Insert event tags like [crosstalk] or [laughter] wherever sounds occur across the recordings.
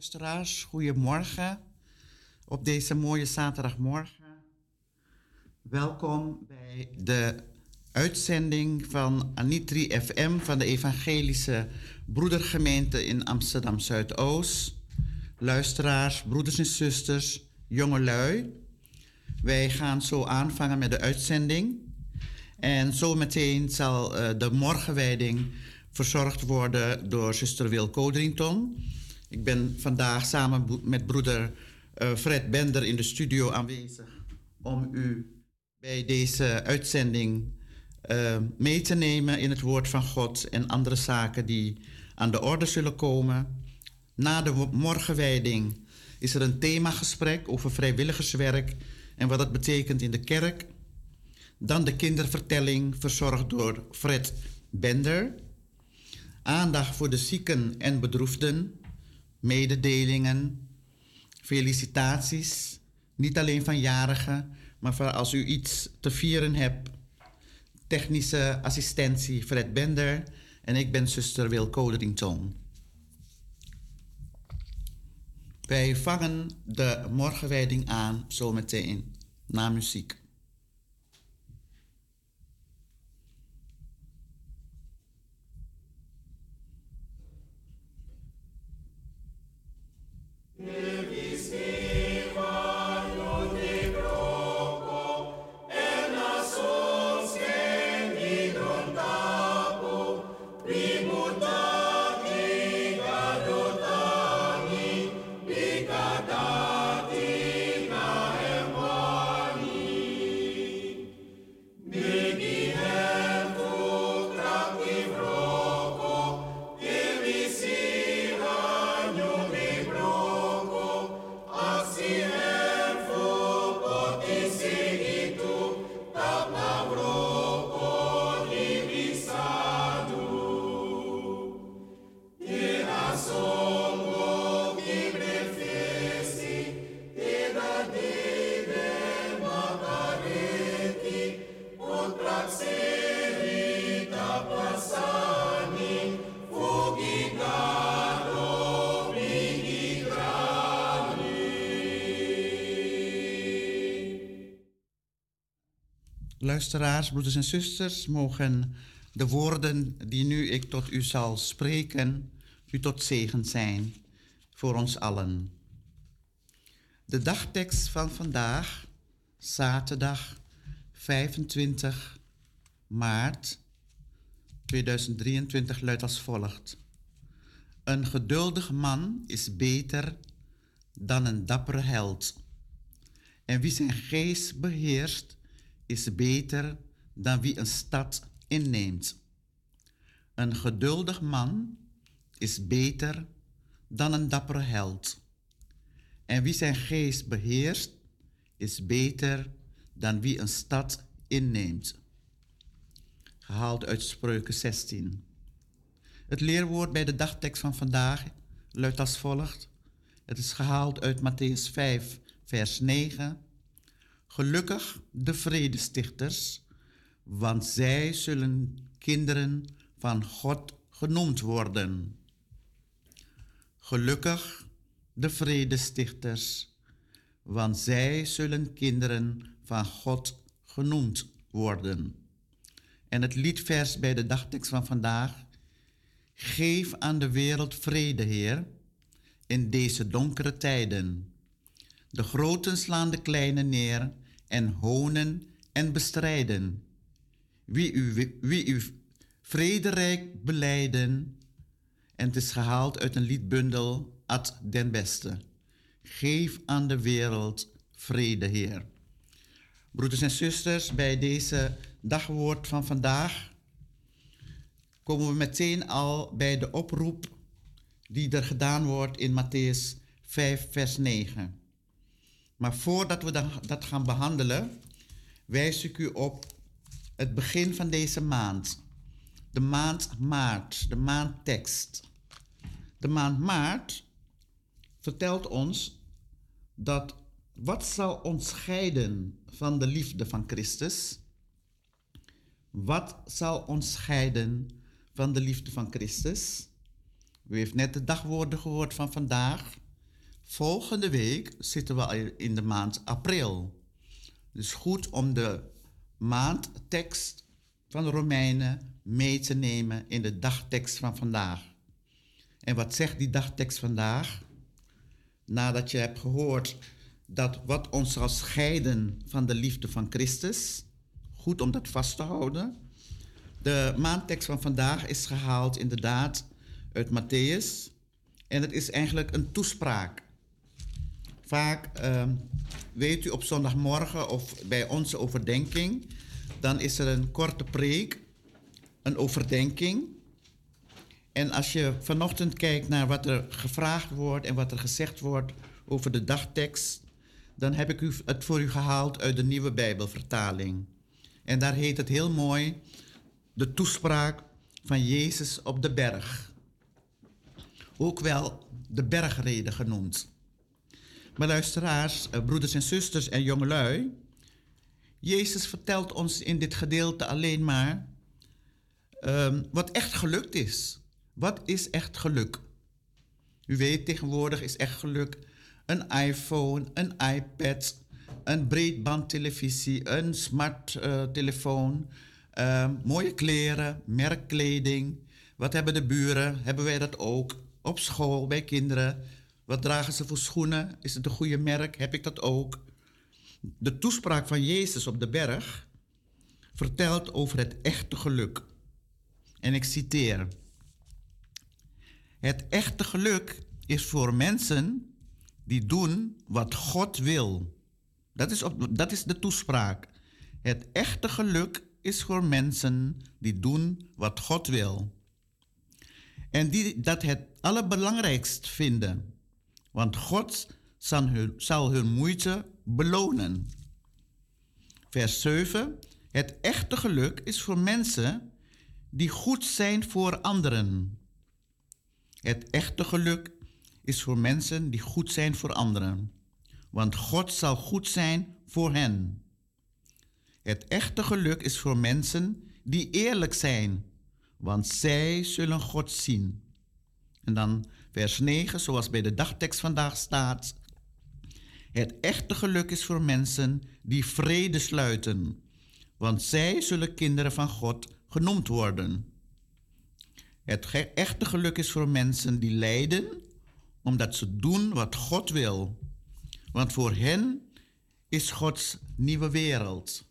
luisteraars, goedemorgen op deze mooie zaterdagmorgen. Welkom bij de uitzending van Anitri FM van de Evangelische Broedergemeente in Amsterdam Zuidoost. Luisteraars, broeders en zusters, jongelui. Wij gaan zo aanvangen met de uitzending. En zometeen zal uh, de morgenwijding verzorgd worden door zuster Wil Codrington. Ik ben vandaag samen met broeder uh, Fred Bender in de studio aanwezig om u bij deze uitzending uh, mee te nemen in het woord van God en andere zaken die aan de orde zullen komen. Na de morgenwijding is er een themagesprek over vrijwilligerswerk en wat dat betekent in de kerk. Dan de kindervertelling, verzorgd door Fred Bender. Aandacht voor de zieken en bedroefden, mededelingen, felicitaties, niet alleen van jarigen, maar voor als u iets te vieren hebt. Technische assistentie Fred Bender en ik ben zuster Wil Coderington. Wij vangen de morgenwijding aan zometeen na muziek. Give luisteraars, broeders en zusters, mogen de woorden die nu ik tot u zal spreken, u tot zegen zijn voor ons allen. De dagtekst van vandaag, zaterdag 25 maart 2023, luidt als volgt. Een geduldig man is beter dan een dappere held. En wie zijn geest beheerst, is beter dan wie een stad inneemt. Een geduldig man is beter dan een dappere held. En wie zijn geest beheerst, is beter dan wie een stad inneemt. Gehaald uit Spreuken 16. Het leerwoord bij de dagtekst van vandaag luidt als volgt. Het is gehaald uit Matthäus 5, vers 9 Gelukkig de vredestichters, want zij zullen kinderen van God genoemd worden. Gelukkig de vredestichters, want zij zullen kinderen van God genoemd worden. En het liedvers bij de dagtekst van vandaag. Geef aan de wereld vrede, Heer, in deze donkere tijden. De groten slaan de kleine neer en honen en bestrijden. Wie u, wie u beleiden. En het is gehaald uit een liedbundel Ad den Beste. Geef aan de wereld vrede, Heer. Broeders en zusters, bij deze dagwoord van vandaag komen we meteen al bij de oproep die er gedaan wordt in Matthäus 5, vers 9. Maar voordat we dat gaan behandelen, wijs ik u op het begin van deze maand. De maand maart, de maandtekst. De maand maart vertelt ons dat wat zal ons scheiden van de liefde van Christus? Wat zal ons scheiden van de liefde van Christus? U heeft net de dagwoorden gehoord van vandaag. Volgende week zitten we in de maand april. Dus goed om de maandtekst van de Romeinen mee te nemen in de dagtekst van vandaag. En wat zegt die dagtekst vandaag? Nadat je hebt gehoord dat wat ons zal scheiden van de liefde van Christus, goed om dat vast te houden. De maandtekst van vandaag is gehaald inderdaad uit Matthäus en het is eigenlijk een toespraak. Vaak ehm, weet u op zondagmorgen of bij onze overdenking, dan is er een korte preek, een overdenking. En als je vanochtend kijkt naar wat er gevraagd wordt en wat er gezegd wordt over de dagtekst, dan heb ik het voor u gehaald uit de nieuwe Bijbelvertaling. En daar heet het heel mooi de toespraak van Jezus op de berg. Ook wel de bergrede genoemd. Maar luisteraars, eh, broeders en zusters en jongelui, Jezus vertelt ons in dit gedeelte alleen maar um, wat echt gelukt is. Wat is echt geluk? U weet, tegenwoordig is echt geluk een iPhone, een iPad, een breedbandtelevisie, een smarttelefoon, uh, mooie kleren, merkkleding. Wat hebben de buren? Hebben wij dat ook? Op school, bij kinderen. Wat dragen ze voor schoenen? Is het een goede merk? Heb ik dat ook? De toespraak van Jezus op de berg vertelt over het echte geluk. En ik citeer: Het echte geluk is voor mensen die doen wat God wil. Dat is, op, dat is de toespraak. Het echte geluk is voor mensen die doen wat God wil. En die dat het allerbelangrijkst vinden. Want God zal hun, zal hun moeite belonen. Vers 7. Het echte geluk is voor mensen die goed zijn voor anderen. Het echte geluk is voor mensen die goed zijn voor anderen. Want God zal goed zijn voor hen. Het echte geluk is voor mensen die eerlijk zijn, want zij zullen God zien. En dan vers 9, zoals bij de dagtekst vandaag staat. Het echte geluk is voor mensen die vrede sluiten, want zij zullen kinderen van God genoemd worden. Het echte geluk is voor mensen die lijden omdat ze doen wat God wil. Want voor hen is Gods nieuwe wereld.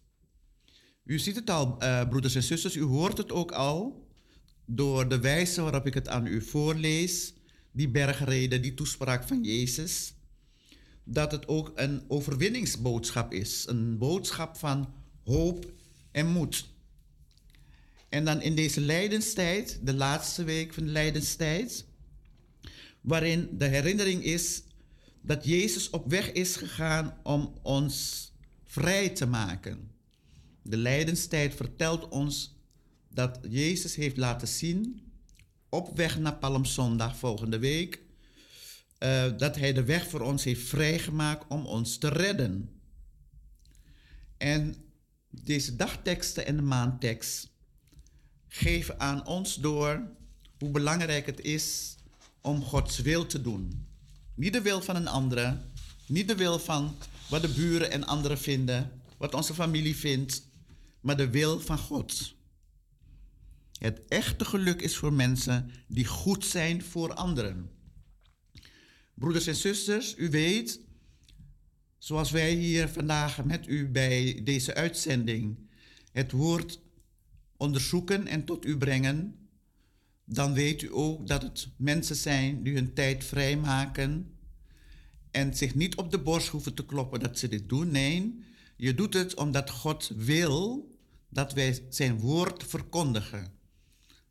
U ziet het al, uh, broeders en zusters, u hoort het ook al door de wijze waarop ik het aan u voorlees, die bergreden, die toespraak van Jezus, dat het ook een overwinningsboodschap is, een boodschap van hoop en moed. En dan in deze lijdenstijd, de laatste week van de lijdenstijd, waarin de herinnering is dat Jezus op weg is gegaan om ons vrij te maken. De lijdenstijd vertelt ons dat Jezus heeft laten zien op weg naar Palmzondag volgende week, uh, dat Hij de weg voor ons heeft vrijgemaakt om ons te redden. En deze dagteksten en de maandtekst geven aan ons door hoe belangrijk het is om Gods wil te doen. Niet de wil van een andere, niet de wil van wat de buren en anderen vinden, wat onze familie vindt, maar de wil van God. Het echte geluk is voor mensen die goed zijn voor anderen. Broeders en zusters, u weet, zoals wij hier vandaag met u bij deze uitzending het woord onderzoeken en tot u brengen, dan weet u ook dat het mensen zijn die hun tijd vrijmaken en zich niet op de borst hoeven te kloppen dat ze dit doen. Nee, je doet het omdat God wil dat wij zijn woord verkondigen.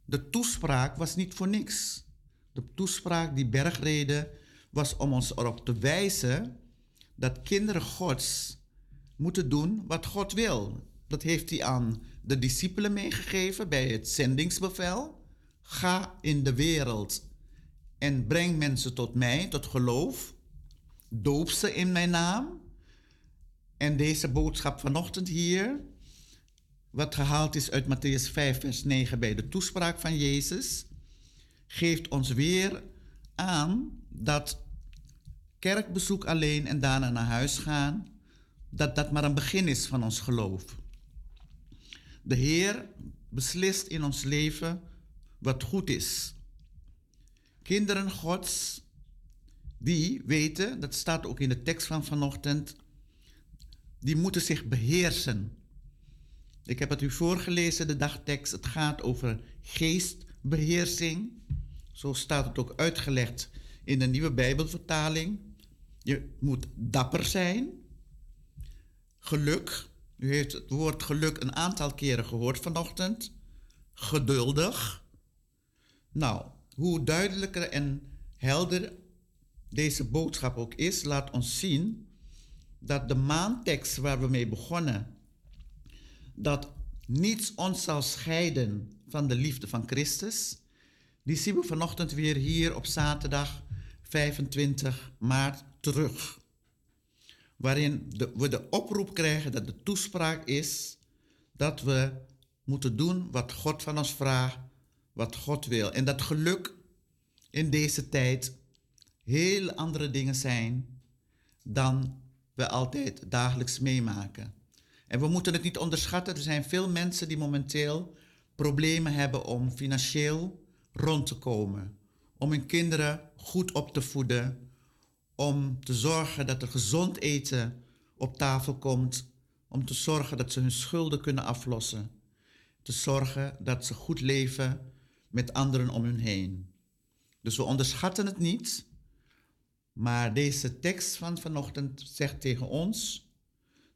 De toespraak was niet voor niks. De toespraak, die bergrede, was om ons erop te wijzen dat kinderen Gods moeten doen wat God wil. Dat heeft hij aan de discipelen meegegeven bij het zendingsbevel. Ga in de wereld en breng mensen tot mij, tot geloof. Doop ze in mijn naam. En deze boodschap vanochtend hier, wat gehaald is uit Matthäus 5, vers 9 bij de toespraak van Jezus, geeft ons weer aan dat kerkbezoek alleen en daarna naar huis gaan, dat dat maar een begin is van ons geloof. De Heer beslist in ons leven wat goed is. Kinderen Gods, die weten, dat staat ook in de tekst van vanochtend, die moeten zich beheersen. Ik heb het u voorgelezen, de dagtekst. Het gaat over geestbeheersing. Zo staat het ook uitgelegd in de nieuwe Bijbelvertaling. Je moet dapper zijn. Geluk. U heeft het woord geluk een aantal keren gehoord vanochtend. Geduldig. Nou, hoe duidelijker en helder deze boodschap ook is, laat ons zien dat de maantekst waar we mee begonnen, dat niets ons zal scheiden van de liefde van Christus, die zien we vanochtend weer hier op zaterdag 25 maart terug. Waarin we de oproep krijgen dat de toespraak is dat we moeten doen wat God van ons vraagt, wat God wil. En dat geluk in deze tijd heel andere dingen zijn dan we altijd dagelijks meemaken. En we moeten het niet onderschatten. Er zijn veel mensen die momenteel problemen hebben om financieel rond te komen. Om hun kinderen goed op te voeden. Om te zorgen dat er gezond eten op tafel komt. Om te zorgen dat ze hun schulden kunnen aflossen. Te zorgen dat ze goed leven met anderen om hun heen. Dus we onderschatten het niet. Maar deze tekst van vanochtend zegt tegen ons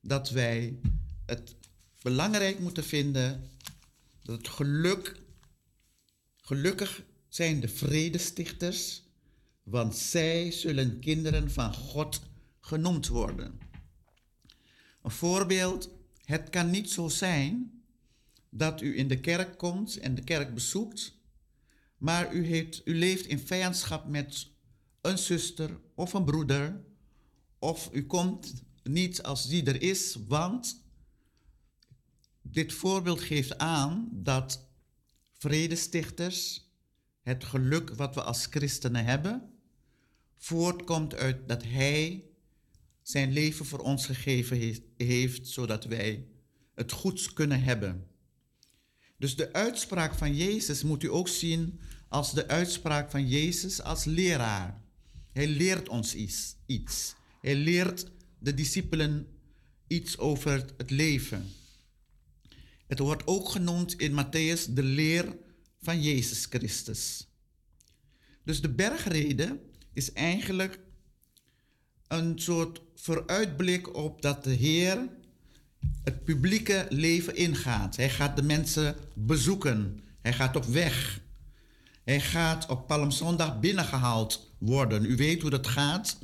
dat wij het belangrijk moeten vinden dat geluk, gelukkig zijn de vredestichters, want zij zullen kinderen van God genoemd worden. Een voorbeeld, het kan niet zo zijn dat u in de kerk komt en de kerk bezoekt, maar u, heeft, u leeft in vijandschap met een zuster of een broeder, of u komt niet als die er is, want dit voorbeeld geeft aan dat vredestichters, het geluk wat we als christenen hebben, voortkomt uit dat Hij zijn leven voor ons gegeven heeft, zodat wij het goeds kunnen hebben. Dus de uitspraak van Jezus moet u ook zien als de uitspraak van Jezus als leraar. Hij leert ons iets. Hij leert de discipelen iets over het leven. Het wordt ook genoemd in Matthäus de leer van Jezus Christus. Dus de bergrede is eigenlijk een soort vooruitblik op dat de Heer het publieke leven ingaat. Hij gaat de mensen bezoeken. Hij gaat op weg. Hij gaat op Palmzondag binnengehaald worden. U weet hoe dat gaat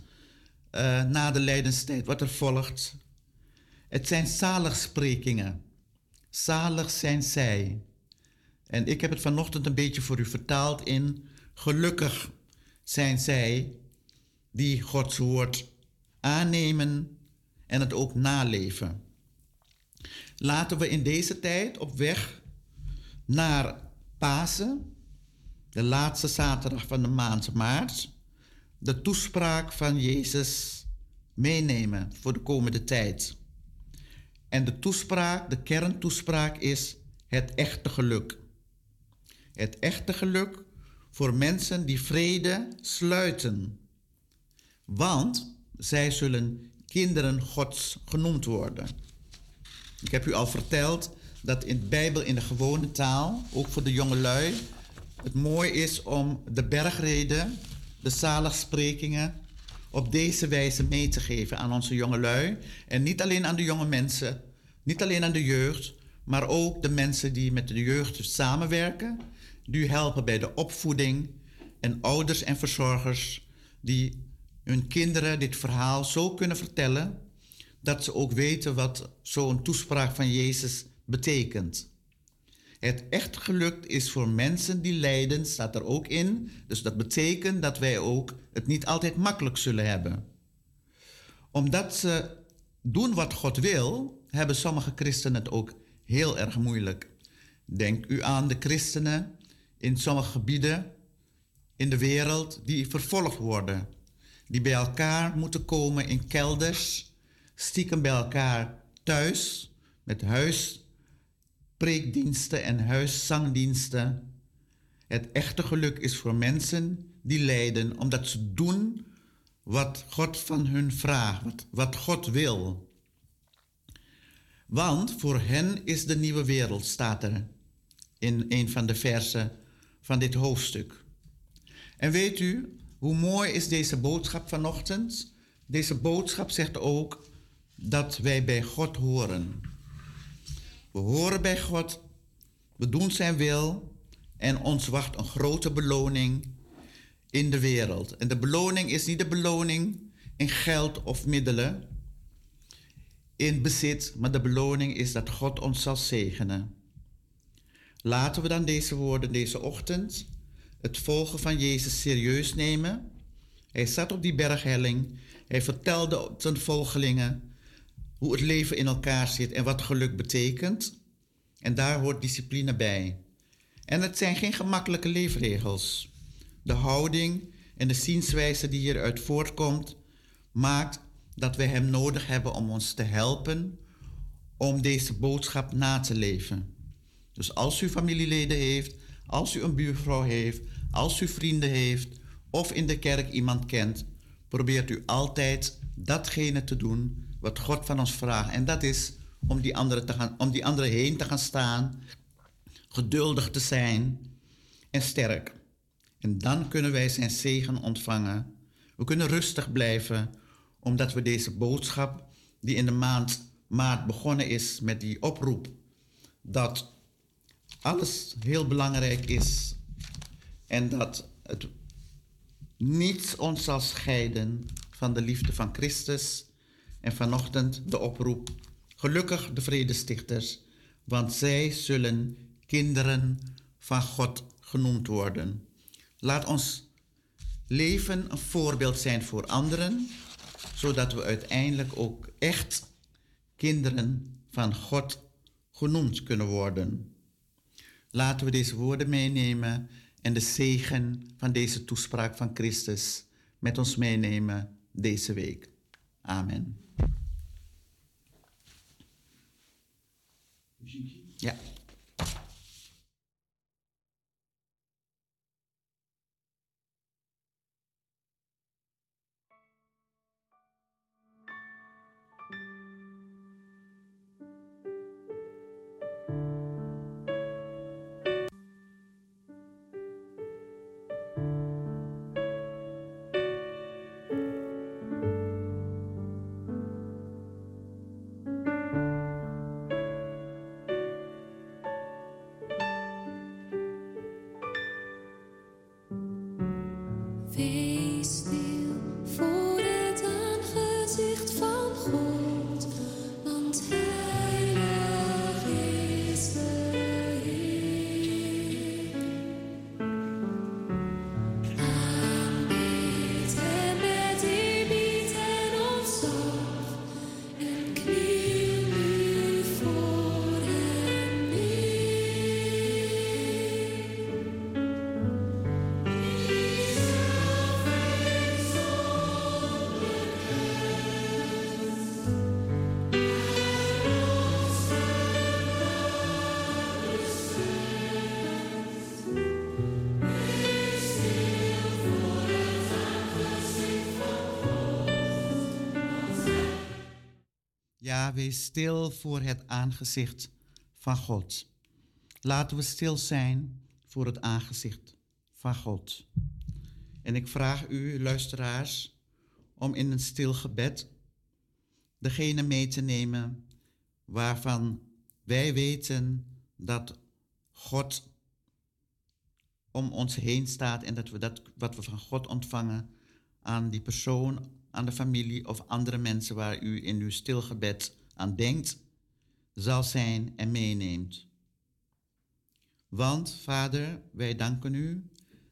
uh, na de lijdenstijd, wat er volgt. Het zijn zaligsprekingen. Zalig zijn zij. En ik heb het vanochtend een beetje voor u vertaald in gelukkig zijn zij die Gods woord aannemen en het ook naleven. Laten we in deze tijd op weg naar Pasen, de laatste zaterdag van de maand maart, de toespraak van Jezus meenemen voor de komende tijd. En de toespraak, de kerntoespraak is het echte geluk. Het echte geluk voor mensen die vrede sluiten. Want zij zullen kinderen Gods genoemd worden. Ik heb u al verteld dat in de Bijbel in de gewone taal, ook voor de jonge lui, het mooi is om de bergreden, de zaligsprekingen, op deze wijze mee te geven aan onze jonge lui. En niet alleen aan de jonge mensen, niet alleen aan de jeugd, maar ook de mensen die met de jeugd samenwerken, die helpen bij de opvoeding en ouders en verzorgers die hun kinderen dit verhaal zo kunnen vertellen dat ze ook weten wat zo'n toespraak van Jezus betekent. Het echt geluk is voor mensen die lijden, staat er ook in. Dus dat betekent dat wij ook het niet altijd makkelijk zullen hebben. Omdat ze doen wat God wil, hebben sommige christenen het ook heel erg moeilijk. Denk u aan de christenen in sommige gebieden in de wereld die vervolgd worden, die bij elkaar moeten komen in kelders, stiekem bij elkaar thuis met huispreekdiensten en huiszangdiensten. Het echte geluk is voor mensen die lijden omdat ze doen wat God van hun vraagt, wat God wil. Want voor hen is de nieuwe wereld, staat er in een van de versen van dit hoofdstuk. En weet u, hoe mooi is deze boodschap vanochtend? Deze boodschap zegt ook dat wij bij God horen. We horen bij God, we doen Zijn wil en ons wacht een grote beloning in de wereld. En de beloning is niet de beloning in geld of middelen, in bezit, maar de beloning is dat God ons zal zegenen. Laten we dan deze woorden deze ochtend, het volgen van Jezus serieus nemen. Hij zat op die berghelling, hij vertelde zijn volgelingen hoe het leven in elkaar zit en wat geluk betekent. En daar hoort discipline bij. En het zijn geen gemakkelijke leefregels. De houding en de zienswijze die hieruit voortkomt, maakt dat we Hem nodig hebben om ons te helpen om deze boodschap na te leven. Dus als u familieleden heeft, als u een buurvrouw heeft, als u vrienden heeft of in de kerk iemand kent, probeert u altijd datgene te doen wat God van ons vraagt. En dat is om die anderen, te gaan, om die anderen heen te gaan staan, geduldig te zijn en sterk. En dan kunnen wij zijn zegen ontvangen. We kunnen rustig blijven, omdat we deze boodschap, die in de maand maart begonnen is met die oproep, dat alles heel belangrijk is en dat het niets ons zal scheiden van de liefde van Christus. En vanochtend de oproep, gelukkig de vredestichters, want zij zullen kinderen van God genoemd worden. Laat ons leven een voorbeeld zijn voor anderen, zodat we uiteindelijk ook echt kinderen van God genoemd kunnen worden. Laten we deze woorden meenemen en de zegen van deze toespraak van Christus met ons meenemen deze week. Amen. Yeah. Ja. Wees stil voor het aangezicht van God. Laten we stil zijn voor het aangezicht van God. En ik vraag u, luisteraars, om in een stil gebed degene mee te nemen waarvan wij weten dat God om ons heen staat en dat we dat wat we van God ontvangen aan die persoon aan de familie of andere mensen waar u in uw stilgebed aan denkt, zal zijn en meeneemt. Want, Vader, wij danken u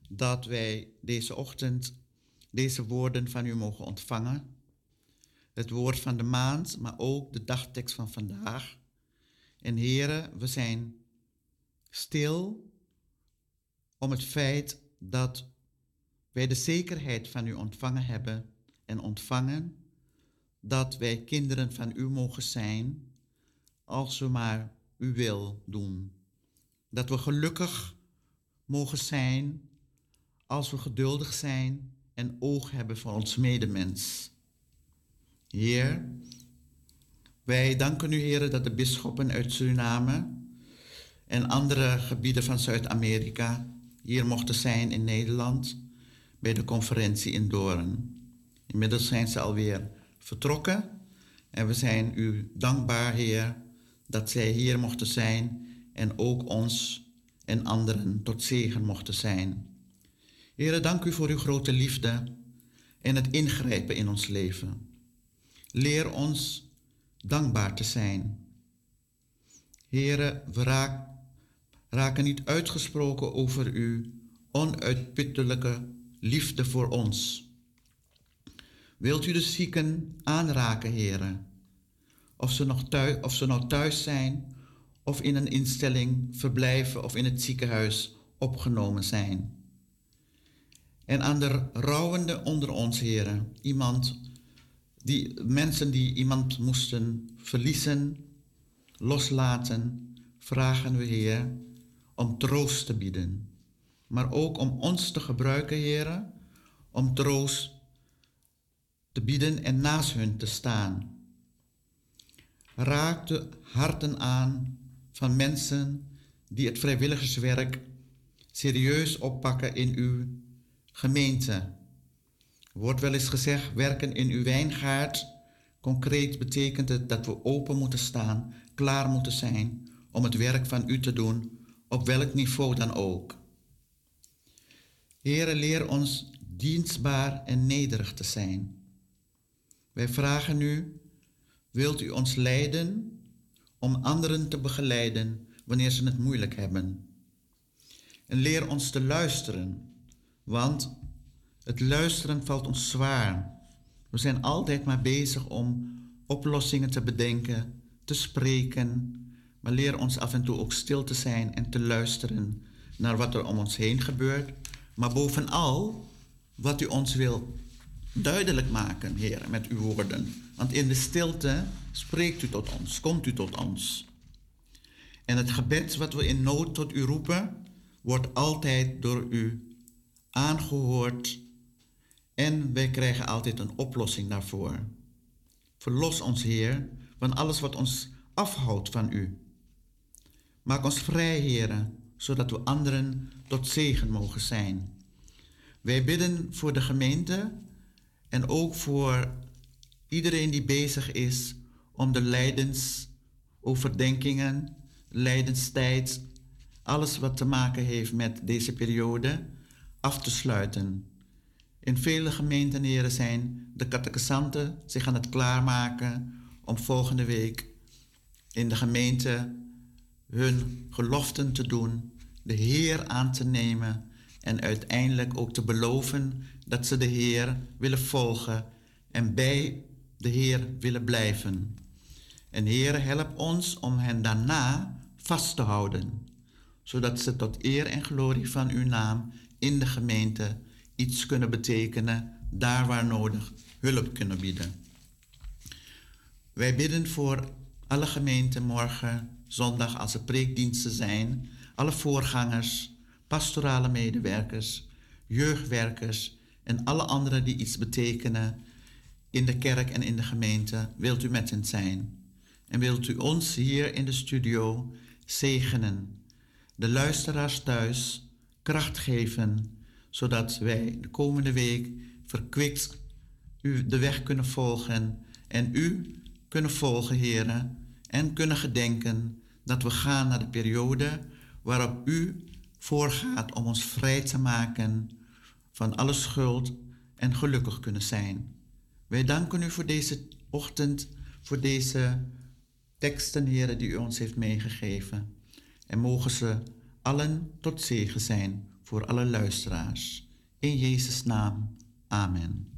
dat wij deze ochtend deze woorden van u mogen ontvangen. Het woord van de maand, maar ook de dagtekst van vandaag. En heren, we zijn stil om het feit dat wij de zekerheid van u ontvangen hebben en ontvangen dat wij kinderen van u mogen zijn, als we maar uw wil doen. Dat we gelukkig mogen zijn als we geduldig zijn en oog hebben voor ons medemens. Heer, wij danken u, Heer, dat de bisschoppen uit Suriname en andere gebieden van Zuid-Amerika hier mochten zijn in Nederland bij de conferentie in Doorn. Inmiddels zijn ze alweer vertrokken en we zijn u dankbaar, Heer, dat zij hier mochten zijn en ook ons en anderen tot zegen mochten zijn. Heer, dank u voor uw grote liefde en het ingrijpen in ons leven. Leer ons dankbaar te zijn. Heren, we raken niet uitgesproken over uw onuitputtelijke liefde voor ons. Wilt u de zieken aanraken, heren? Of ze, nog thuis, of ze nou thuis zijn, of in een instelling verblijven of in het ziekenhuis opgenomen zijn. En aan de rouwende onder ons, heren, iemand die, mensen die iemand moesten verliezen, loslaten, vragen we, Heer, om troost te bieden. Maar ook om ons te gebruiken, Heer, om troost te bieden en naast hun te staan. Raak de harten aan van mensen die het vrijwilligerswerk serieus oppakken in uw gemeente. Wordt wel eens gezegd, werken in uw wijngaard. Concreet betekent het dat we open moeten staan, klaar moeten zijn om het werk van u te doen, op welk niveau dan ook. Heere, leer ons dienstbaar en nederig te zijn. Wij vragen u, wilt u ons leiden om anderen te begeleiden wanneer ze het moeilijk hebben? En leer ons te luisteren, want het luisteren valt ons zwaar. We zijn altijd maar bezig om oplossingen te bedenken, te spreken, maar leer ons af en toe ook stil te zijn en te luisteren naar wat er om ons heen gebeurt, maar bovenal wat u ons wil duidelijk maken, Heer, met uw woorden. Want in de stilte spreekt u tot ons, komt u tot ons. En het gebed wat we in nood tot u roepen, wordt altijd door u aangehoord en wij krijgen altijd een oplossing daarvoor. Verlos ons, Heer, van alles wat ons afhoudt van U. Maak ons vrij, Heer, zodat we anderen tot zegen mogen zijn. Wij bidden voor de gemeente en ook voor iedereen die bezig is om de lijdensoverdenkingen, lijdenstijd, alles wat te maken heeft met deze periode, af te sluiten. In vele gemeenten, heren, zijn de catechisanten zich aan het klaarmaken om volgende week in de gemeente hun geloften te doen, de Heer aan te nemen en uiteindelijk ook te beloven dat ze de Heer willen volgen en bij de Heer willen blijven. En Heer, help ons om hen daarna vast te houden, zodat ze tot eer en glorie van uw naam in de gemeente iets kunnen betekenen, daar waar nodig hulp kunnen bieden. Wij bidden voor alle gemeenten morgen, zondag, als er preekdiensten zijn, alle voorgangers, pastorale medewerkers, jeugdwerkers en alle anderen die iets betekenen in de kerk en in de gemeente. Wilt u met hen zijn? En wilt u ons hier in de studio zegenen, de luisteraars thuis kracht geven zodat wij de komende week verkwikt u de weg kunnen volgen en u kunnen volgen, heren, en kunnen gedenken dat we gaan naar de periode waarop u voorgaat om ons vrij te maken van alle schuld en gelukkig kunnen zijn. Wij danken u voor deze ochtend, voor deze teksten, heren, die u ons heeft meegegeven. En mogen ze allen tot zegen zijn voor alle luisteraars. In Jezus' naam. Amen.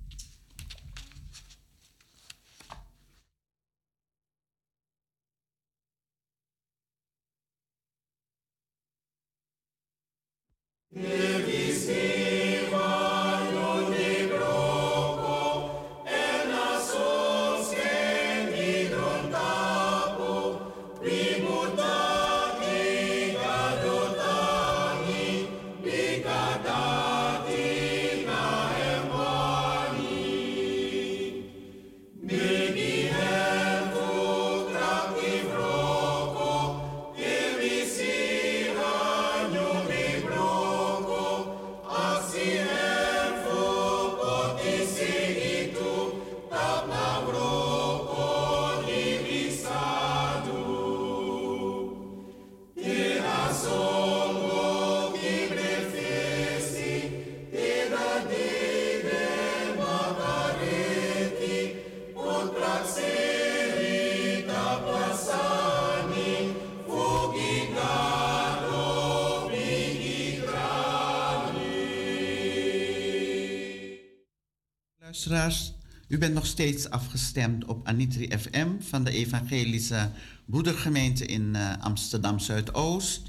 U bent nog steeds afgestemd op Anitri FM van de Evangelische Broedergemeente in uh, Amsterdam Zuidoost.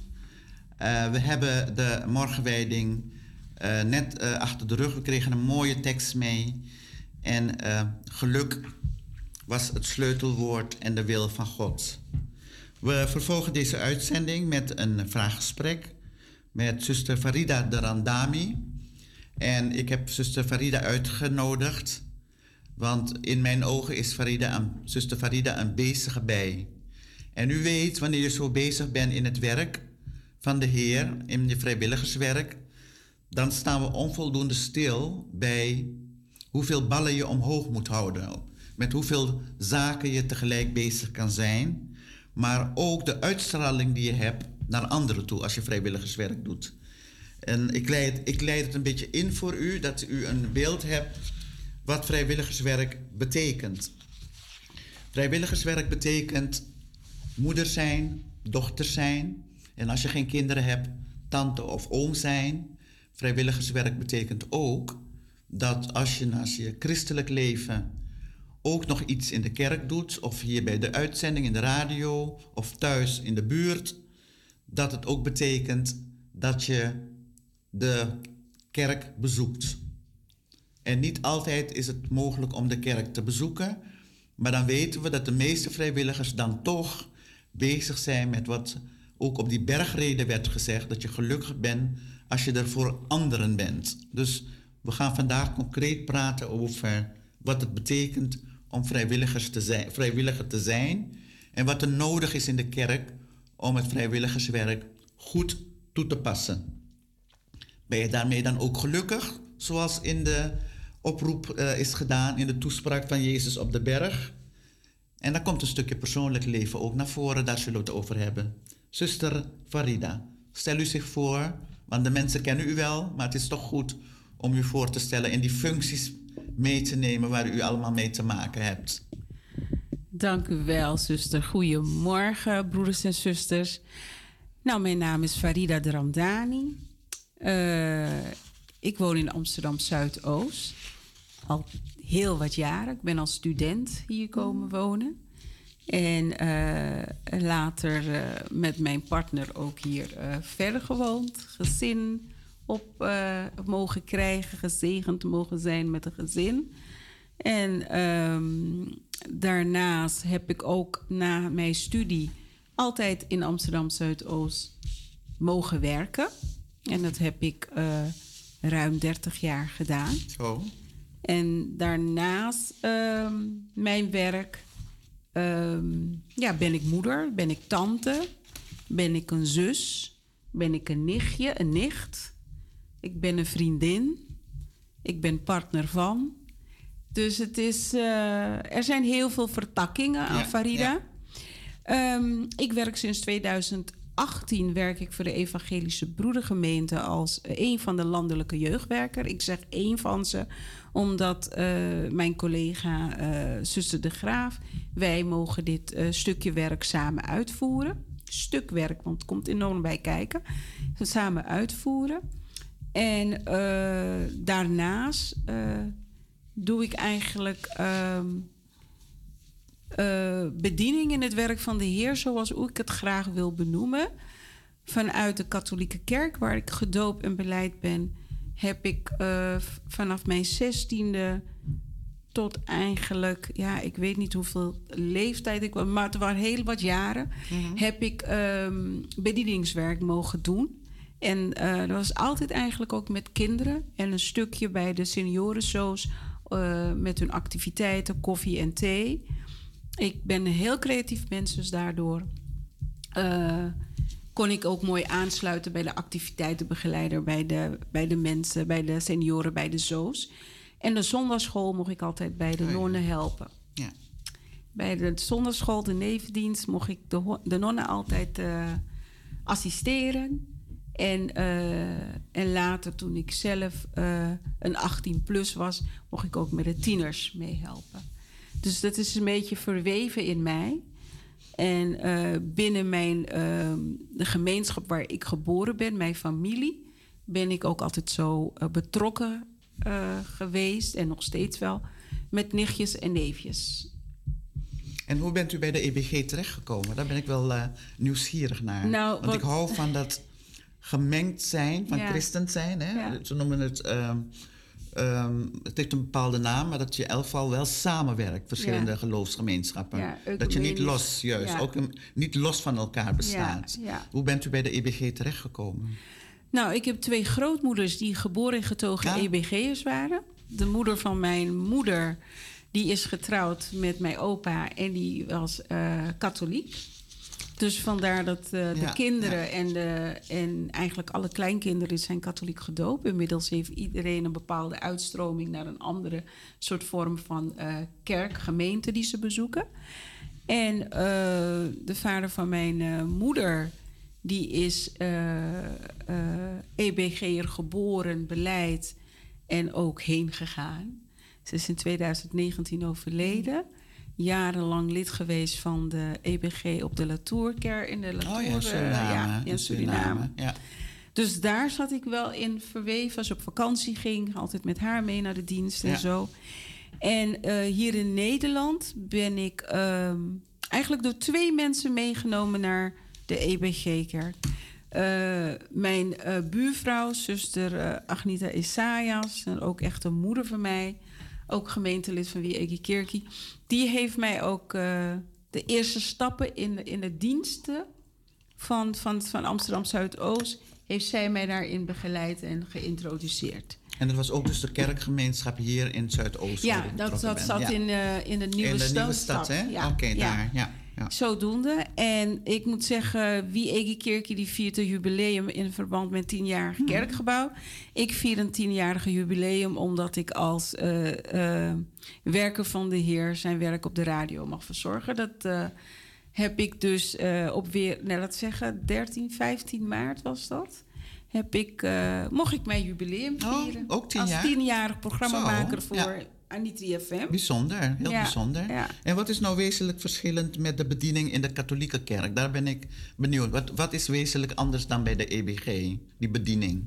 Uh, we hebben de morgenwijding uh, net achter de rug. We kregen een mooie tekst mee. En geluk was het sleutelwoord en de wil van God. We vervolgen deze uitzending met een vraaggesprek met zuster Farida de Randami. En ik heb zuster Farida uitgenodigd, want in mijn ogen is Farida een, zuster Farida een bezige bij. En u weet, wanneer je zo bezig bent in het werk van de Heer, in je vrijwilligerswerk, dan staan we onvoldoende stil bij hoeveel ballen je omhoog moet houden. Met hoeveel zaken je tegelijk bezig kan zijn. Maar ook de uitstraling die je hebt naar anderen toe als je vrijwilligerswerk doet. En ik leid, ik leid het een beetje in voor u, dat u een beeld hebt wat vrijwilligerswerk betekent. Vrijwilligerswerk betekent moeder zijn, dochter zijn. En als je geen kinderen hebt, tante of oom zijn. Vrijwilligerswerk betekent ook dat als je naast je christelijk leven ook nog iets in de kerk doet, of hier bij de uitzending in de radio, of thuis in de buurt, dat het ook betekent dat je de kerk bezoekt. En niet altijd is het mogelijk om de kerk te bezoeken, maar dan weten we dat de meeste vrijwilligers dan toch bezig zijn met wat ook op die bergreden werd gezegd, dat je gelukkig bent als je er voor anderen bent. Dus we gaan vandaag concreet praten over wat het betekent om vrijwilligers te zijn, vrijwilliger te zijn en wat er nodig is in de kerk om het vrijwilligerswerk goed toe te passen. Ben je daarmee dan ook gelukkig, zoals in de oproep uh, is gedaan in de toespraak van Jezus op de berg? En dan komt een stukje persoonlijk leven ook naar voren, daar zullen we het over hebben. Zuster Farida, stel u zich voor, want de mensen kennen u wel, maar het is toch goed om u voor te stellen en die functies mee te nemen waar u allemaal mee te maken hebt. Dank u wel, zuster. Goedemorgen, broeders en zusters. Nou, mijn naam is Farida Dramdani. Uh, ik woon in Amsterdam Zuidoost. Al heel wat jaren. Ik ben als student hier komen wonen. En uh, later uh, met mijn partner ook hier verder gewoond. Gezin op mogen krijgen, gezegend mogen zijn met een gezin. En um, daarnaast heb ik ook na mijn studie altijd in Amsterdam Zuidoost mogen werken. En dat heb ik uh, ruim 30 jaar gedaan. Zo. En daarnaast um, mijn werk um, ja, ben ik moeder, ben ik tante, ben ik een zus, ben ik een nichtje, een nicht. Ik ben een vriendin. Ik ben partner van. Dus het is, uh, er zijn heel veel vertakkingen aan Farida. Ja. Um, ik werk sinds 2018 werk ik voor de Evangelische Broedergemeente als een van de landelijke jeugdwerker. Ik zeg één van ze, omdat uh, mijn collega uh, Zuster de Graaf, wij mogen dit stukje werk samen uitvoeren. Stukwerk, want het komt enorm bij kijken. Samen uitvoeren. En daarnaast doe ik eigenlijk um, uh, bediening in het werk van de Heer, zoals ik het graag wil benoemen. Vanuit de katholieke kerk, waar ik gedoopt en beleid ben, heb ik uh, vanaf mijn zestiende tot eigenlijk, ja, ik weet niet hoeveel leeftijd ik was, maar het waren heel wat jaren, mm -hmm. heb ik um, bedieningswerk mogen doen. En uh, dat was altijd eigenlijk ook met kinderen en een stukje bij de seniorensoos uh, met hun activiteiten, koffie en thee. Ik ben een heel creatief mens, dus daardoor uh, kon ik ook mooi aansluiten bij de activiteitenbegeleider, bij de, bij de mensen, bij de senioren, bij de zoos. En de zondagschool mocht ik altijd bij de oh, nonnen helpen. Ja. Bij de zondagschool, de nevendienst, mocht ik de, de nonnen altijd uh, assisteren. En, uh, en later, toen ik zelf uh, een 18 plus was, mocht ik ook met de tieners meehelpen. Dus dat is een beetje verweven in mij. En uh, binnen mijn, ehm, de gemeenschap waar ik geboren ben, mijn familie, ben ik ook altijd zo betrokken eh, geweest en nog steeds wel met nichtjes en neefjes. En hoe bent u bij de EBG terechtgekomen? Daar ben ik wel nieuwsgierig naar. Nou, Want wat- ik hou van dat gemengd zijn, van Ja. christen zijn. Hè? Ja. Ze noemen het... ehm, het heeft een bepaalde naam, maar dat je geval wel samenwerkt, verschillende Ja. geloofsgemeenschappen. Ja, dat je niet los, juist, Ja. ook een- niet los van elkaar bestaat. Hoe bent u bij de EBG terechtgekomen? Nou, ik heb twee grootmoeders die geboren en getogen. EBG'ers waren. De moeder van mijn moeder, die is getrouwd met mijn opa en die was eh, katholiek. Dus vandaar dat eh, de Ja, kinderen en, de, en eigenlijk alle kleinkinderen zijn katholiek gedoopt. Inmiddels heeft iedereen een bepaalde uitstroming naar een andere soort vorm van eh, kerk, gemeente die ze bezoeken. En eh, de vader van mijn moeder, die is EBG'er geboren, beleid en ook heen gegaan. Ze is in 2019 overleden. Jarenlang lid geweest van de EBG op de Latourkerk in de Latour. oh ja, eh, Suriname. ja, in Suriname. Ja. Dus daar zat ik wel in verweven. Als ik op vakantie ging, altijd met haar mee naar de dienst en Ja. zo. En eh, hier in Nederland ben ik ehm, eigenlijk door twee mensen meegenomen naar de EBG-kerk. Eh, mijn buurvrouw, zuster Agnita Isaias, en ook echt een moeder van mij, ook gemeentelid van Wie Kerkie, die heeft mij ook eh, de eerste stappen in, in de diensten van, van, van Amsterdam Zuidoost, heeft zij mij daarin begeleid en geïntroduceerd. En dat was ook dus de kerkgemeenschap hier in Zuidoost. Ja, dat, dat zat Ja. in, eh, in de nieuwe in de nieuwe stad, hè? Ja, Oké, ja. daar. Ja, ja. Zodoende. En ik moet zeggen, wie Ege Kerkie die viert een jubileum in verband met tienjarige Mhm. kerkgebouw. Ik vier een tienjarige jubileum omdat ik als eh, eh, werker van de Heer zijn werk op de radio mag verzorgen. Dat eh, heb ik dus op weer, nou, laat zeggen, 13, 15 maart was dat. Heb ik, mocht ik mijn jubileum Oh, vieren. ook tien als tienjarig programmamaker voor ja. Anitri FM. Bijzonder, heel Ja, bijzonder. ja. En wat is nou wezenlijk verschillend met de bediening in de katholieke kerk? Daar ben ik benieuwd. Wat, wat is wezenlijk anders dan bij de EBG, die bediening?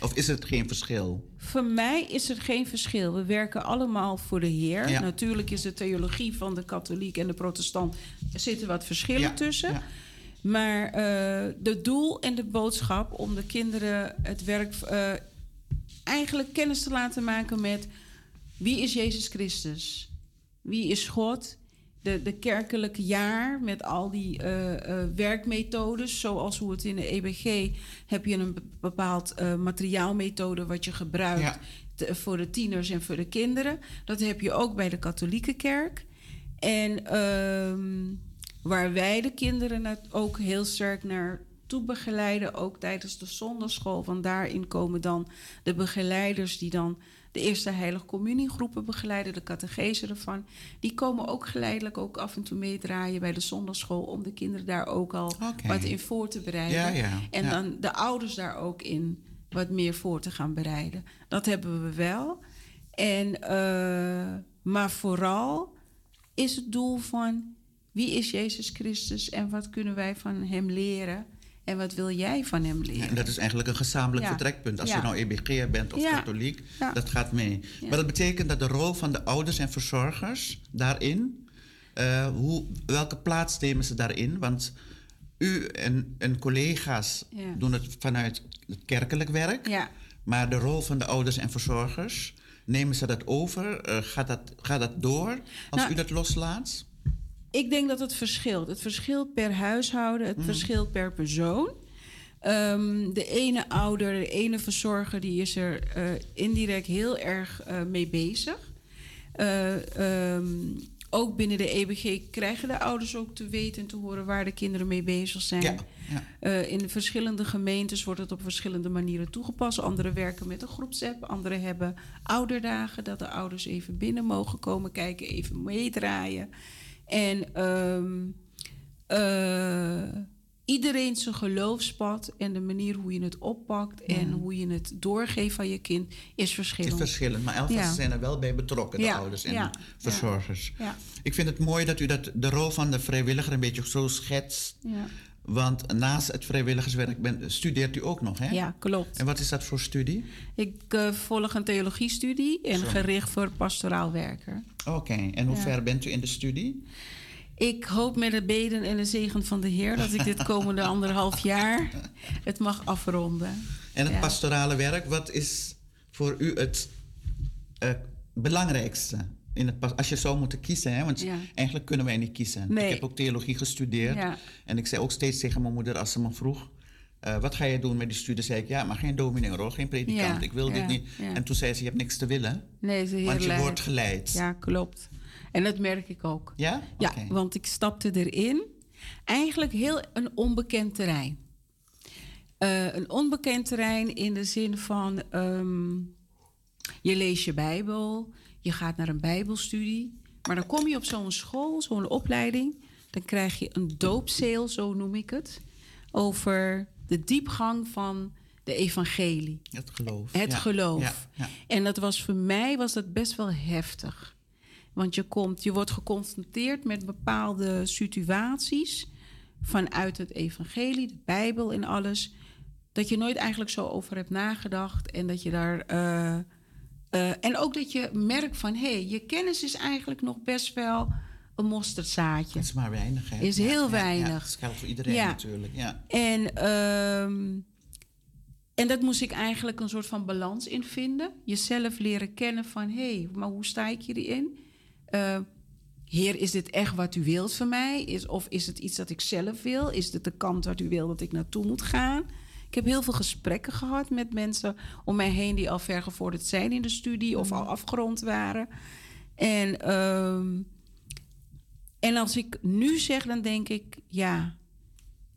Of is het geen verschil? Voor mij is er geen verschil. We werken allemaal voor de Heer. Ja. Natuurlijk is de theologie van de katholiek en de protestant... er zitten wat verschillen tussen. Maar eh de doel en de boodschap om de kinderen het werk... eh, eigenlijk kennis te laten maken met... wie is Jezus Christus? Wie is God? De, de kerkelijke jaar met al die eh, eh, werkmethodes, zoals hoe het in de EBG heb je een be- bepaald eh, materiaalmethode wat je gebruikt Ja. te- voor de tieners en voor de kinderen. Dat heb je ook bij de katholieke kerk. En ehm, waar wij de kinderen ook heel sterk naar toe begeleiden, ook tijdens de zondagschool. Want daarin komen dan de begeleiders die dan de eerste heilige communiegroepen begeleiden, de catechese ervan. Die komen ook geleidelijk ook af en toe meedraaien bij de zondagschool om de kinderen daar ook al wat in voor te bereiden. Ja, ja, En ja. dan de ouders daar ook in wat meer voor te gaan bereiden. Dat hebben we wel. En, eh, maar vooral is het doel van wie is Jezus Christus en wat kunnen wij van Hem leren en wat wil jij van Hem leren? En dat is eigenlijk een gezamenlijk Ja. vertrekpunt. Als Ja. je nou EBG bent of Ja. katholiek, dat gaat mee. Maar dat betekent dat de rol van de ouders en verzorgers daarin, eh, hoe, welke plaats nemen ze daarin? Want u en, en collega's doen het vanuit het kerkelijk werk, Ja. maar de rol van de ouders en verzorgers, nemen ze dat over? Eh, gaat, dat, gaat dat door als Nou, u dat loslaat? Ik denk dat het verschilt. Het verschilt per huishouden, het verschilt per persoon. Ehm, de ene ouder, de ene verzorger, die is er eh, indirect heel erg eh, mee bezig. Eh, ehm, ook binnen de EBG krijgen de ouders ook te weten en te horen waar de kinderen mee bezig zijn. Ja, ja. In de verschillende gemeentes wordt het op verschillende manieren toegepast. Anderen werken met een groepsapp, anderen hebben ouderdagen, dat de ouders even binnen mogen komen kijken, even meedraaien. En ehm, eh, iedereen zijn geloofspad en de manier hoe je het oppakt en hoe je het doorgeeft aan je kind is Het is verschillend. verschillend, maar elke Ja. zijn er wel bij betrokken, de Ja, ouders en ja, verzorgers. Ja, Ik vind het mooi dat u dat, de rol van de vrijwilliger een beetje zo schetst. Want naast het vrijwilligerswerk ben, studeert u ook nog, hè? Ja, klopt. En wat is dat voor studie? Ik uh, volg een theologiestudie en Zo. gericht voor pastoraal werker. Oké, en hoe ja. ver bent u in de studie? Ik hoop met de beden en de zegen van de Heer dat ik dit [laughs] komende anderhalf jaar het mag afronden. En het ja. pastorale werk, wat is voor u het uh, belangrijkste? In het, als je zou moeten kiezen, hè? want ja. eigenlijk kunnen wij niet kiezen. Nee. Ik heb ook theologie gestudeerd. Ja. En ik zei ook steeds tegen mijn moeder als ze me vroeg... Uh, wat ga je doen met die studie? zei ik, ja, maar geen dominee hoor, geen predikant. Ja, ik wil dit niet. En toen zei ze, je hebt niks te willen. Nee, ze Want je leid. wordt geleid. Ja, klopt. En dat merk ik ook. Ja? Ja, want ik stapte erin. Eigenlijk heel een onbekend terrein. Uh, een onbekend terrein in de zin van... Um, je leest je Bijbel, je gaat naar een Bijbelstudie. Maar dan kom je op zo'n school, zo'n opleiding. Dan krijg je een doopzeel, zo noem ik het. Over de diepgang van de evangelie. Het geloof. Het ja. geloof. Ja, ja. En dat was voor mij was dat best wel heftig. Want je, komt, je wordt geconfronteerd met bepaalde situaties vanuit het evangelie, de Bijbel en alles. Dat je nooit eigenlijk zo over hebt nagedacht. En dat je daar. Uh, uh, en ook dat je merkt van hé, hey, je kennis is eigenlijk nog best wel een mosterdzaadje. Het is maar weinig, hè? Is ja, heel ja, weinig. Ja, dat geldt voor iedereen natuurlijk. Ja. En, um, en dat moest ik eigenlijk een soort van balans in vinden. Jezelf leren kennen van hé, hey, maar hoe sta ik hierin? Uh, Heer, is dit echt wat u wilt van mij? Is, of is het iets dat ik zelf wil? Is dit de kant wat u wil dat ik naartoe moet gaan? Ik heb heel veel gesprekken gehad met mensen om mij heen die al vergevorderd zijn in de studie of al afgerond waren. En, um, en als ik nu zeg, dan denk ik, ja,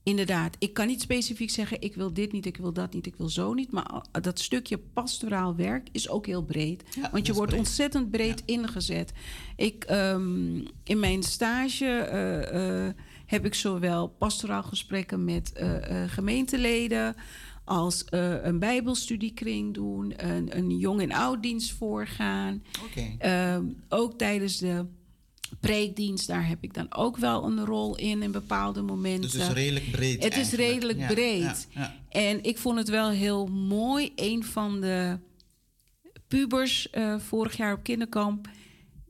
inderdaad, ik kan niet specifiek zeggen, ik wil dit niet, ik wil dat niet, ik wil zo niet. Maar dat stukje pastoraal werk is ook heel breed. Ja, want je wordt breed. ontzettend breed Ja. ingezet. Ik, um, in mijn stage uh, uh, heb ik zowel pastoraal gesprekken met uh, gemeenteleden als een bijbelstudiekring doen, een, een jong- en ouddienst voorgaan. Okay. Um, ook tijdens de preekdienst, daar heb ik dan ook wel een rol in in bepaalde momenten. Dus het is redelijk breed. Het is redelijk ja, breed. Ja, ja. En ik vond het wel heel mooi. Een van de pubers uh, vorig jaar op kinderkamp.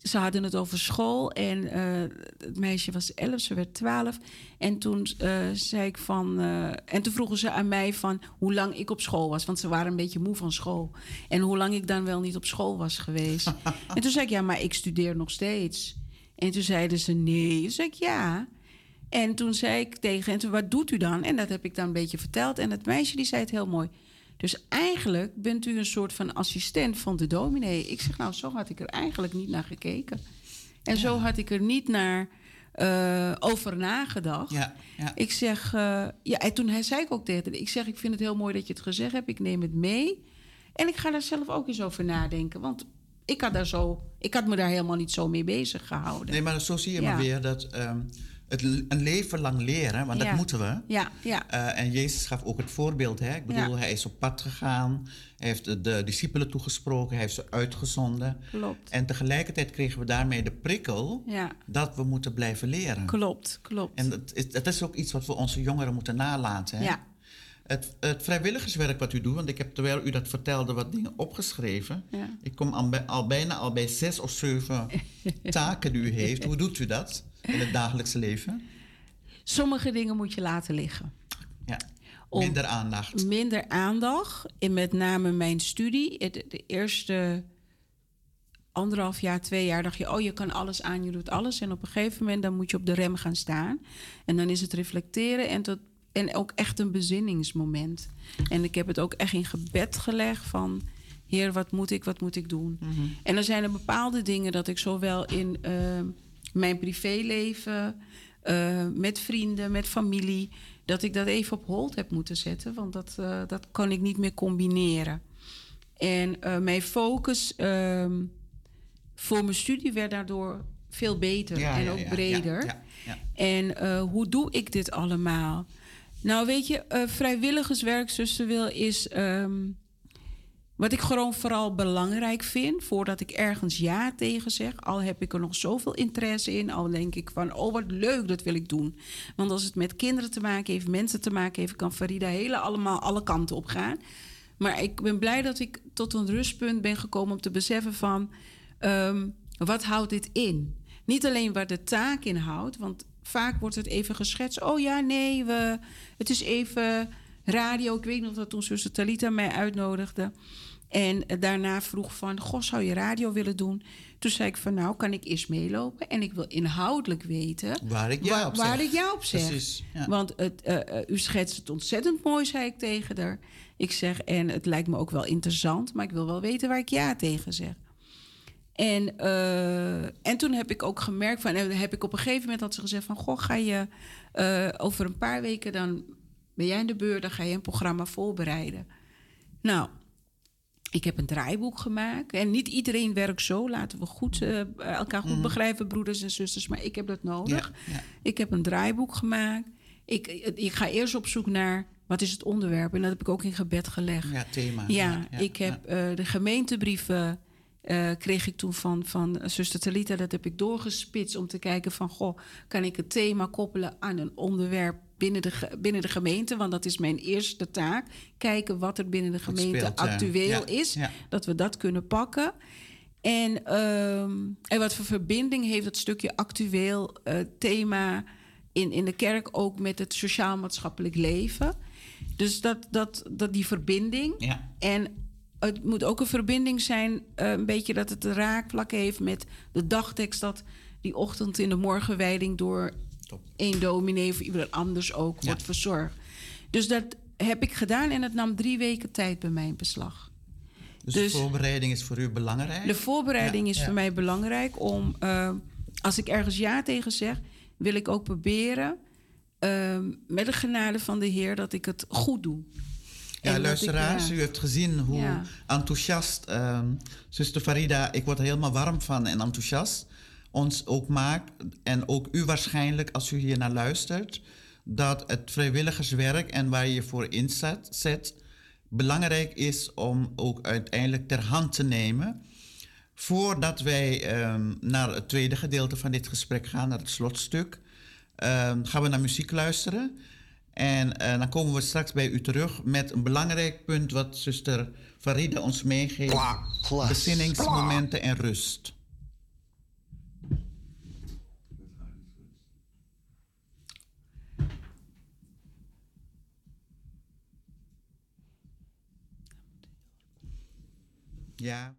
Ze hadden het over school en uh, het meisje was elf, ze werd twaalf. En toen uh, zei ik van. en toen vroegen ze aan mij van hoe lang ik op school was. Want ze waren een beetje moe van school. En hoe lang ik dan wel niet op school was geweest. [laughs] en toen zei ik, ja, maar ik studeer nog steeds. En toen zeiden ze nee. Toen zei ik ja. En toen zei ik tegen hen, wat doet u dan? En dat heb ik dan een beetje verteld. En het meisje die zei het heel mooi. Dus eigenlijk bent u een soort van assistent van de dominee. Ik zeg, nou, zo had ik er eigenlijk niet naar gekeken. En ja. zo had ik er niet naar uh, over nagedacht. Ja, ja. Ik zeg, uh, ja, en toen zei ik ook tegen ik zeg, ik vind het heel mooi dat je het gezegd hebt. Ik neem het mee. En ik ga daar zelf ook eens over nadenken. Want ik had, daar zo, ik had me daar helemaal niet zo mee bezig gehouden. Nee, maar zo zie je maar weer dat um, het een leven lang leren, want ja. dat moeten we. Ja, ja. Uh, en Jezus gaf ook het voorbeeld. Hè? Ik bedoel, ja. hij is op pad gegaan. Hij heeft de, discipelen toegesproken. Hij heeft ze uitgezonden. Klopt. En tegelijkertijd kregen we daarmee de prikkel ja. dat we moeten blijven leren. Klopt, klopt. En dat is, dat is ook iets wat we onze jongeren moeten nalaten. Hè? Ja. Het, het, vrijwilligerswerk wat u doet, want ik heb terwijl u dat vertelde wat dingen opgeschreven. Ja. Ik kom al, bij, al, bijna al bij zes of zeven [laughs] taken die u heeft. Hoe doet u dat in het dagelijkse leven? Sommige dingen moet je laten liggen. Ja. Minder aandacht. Minder aandacht. En met name mijn studie. De, de eerste anderhalf jaar, twee jaar dacht je... oh, je kan alles aan, je doet alles. En op een gegeven moment dan moet je op de rem gaan staan. En dan is het reflecteren en tot en ook echt een bezinningsmoment. En ik heb het ook echt in gebed gelegd van... Heer, wat moet ik, wat moet ik doen? Mm -hmm. En er zijn er bepaalde dingen dat ik zowel in uh, mijn privéleven... Uh, met vrienden, met familie... dat ik dat even op hold heb moeten zetten. Want dat, uh, dat kan ik niet meer combineren. En uh, mijn focus voor mijn studie werd daardoor veel beter ja, en ja, ook ja, breder. Ja, en hoe doe ik dit allemaal? Nou, weet je, vrijwilligerswerk, zuster Wil, is. Um, wat ik gewoon vooral belangrijk vind, voordat ik ergens ja tegen zeg, al heb ik er nog zoveel interesse in, al denk ik van, oh wat leuk, dat wil ik doen. Want als het met kinderen te maken heeft, mensen te maken heeft, kan Farida hele allemaal alle kanten op gaan. Maar ik ben blij dat ik tot een rustpunt ben gekomen om te beseffen van, ehm, wat houdt dit in? Niet alleen waar de taak in houdt, want vaak wordt het even geschetst. Oh ja, nee, we, het is even radio. Ik weet nog dat toen zuster Talita mij uitnodigde. En daarna vroeg van, goh, zou je radio willen doen? Toen zei ik van, nou, kan ik eerst meelopen? En ik wil inhoudelijk weten... Waar ik jou op zeg. Waar ik jou op zeg. Precies, Want het, uh, u schetst het ontzettend mooi, zei ik tegen haar. Ik zeg, en het lijkt me ook wel interessant... maar ik wil wel weten waar ik ja tegen zeg. En, uh, en toen heb ik ook gemerkt van, en heb ik op een gegeven moment had ze gezegd van, goh, ga je uh, over een paar weken dan ben jij in de beurt, dan ga je een programma voorbereiden. Nou, ik heb een draaiboek gemaakt. En niet iedereen werkt zo. Laten we goed, uh, elkaar goed mm begrijpen, broeders en zusters. Maar ik heb dat nodig. Ja, Ik heb een draaiboek gemaakt. Ik, ik ga eerst op zoek naar wat is het onderwerp. En dat heb ik ook in gebed gelegd. Ja, thema. Ja, ik heb uh, de gemeentebrieven uh, kreeg ik toen van, van zuster Talita. Dat heb ik doorgespitst om te kijken van... goh, kan ik het thema koppelen aan een onderwerp binnen de, binnen de gemeente? Want dat is mijn eerste taak. Kijken wat er binnen de gemeente actueel is. Dat we dat kunnen pakken. En, ehm, en wat voor verbinding heeft dat stukje actueel uh, thema... In, in de kerk ook met het sociaal-maatschappelijk leven... Dus dat, dat, dat die verbinding. Ja. En het moet ook een verbinding zijn, uh, een beetje dat het raakvlak heeft met de dagtekst dat die ochtend in de morgenwijding door. Één dominee of iemand anders ook wordt verzorgd. Dus dat heb ik gedaan en het nam drie weken tijd bij mij in beslag. Dus, dus de voorbereiding is voor u belangrijk? De voorbereiding is voor mij belangrijk om, uh, als ik ergens ja tegen zeg, wil ik ook proberen uh, met de genade van de Heer dat ik het goed doe. Ja, luisteraars, u hebt gezien hoe enthousiast um, zuster Farida, ik word er helemaal warm van en enthousiast, ons ook maakt. En ook u waarschijnlijk, als u hier naar luistert, dat het vrijwilligerswerk en waar je voor inzet, zet, belangrijk is om ook uiteindelijk ter hand te nemen. Voordat wij um, naar het tweede gedeelte van dit gesprek gaan, naar het slotstuk, um, gaan we naar muziek luisteren. En uh, dan komen we straks bij u terug met een belangrijk punt wat zuster Farida ons meegeeft. Bezinningsmomenten en rust. Ja.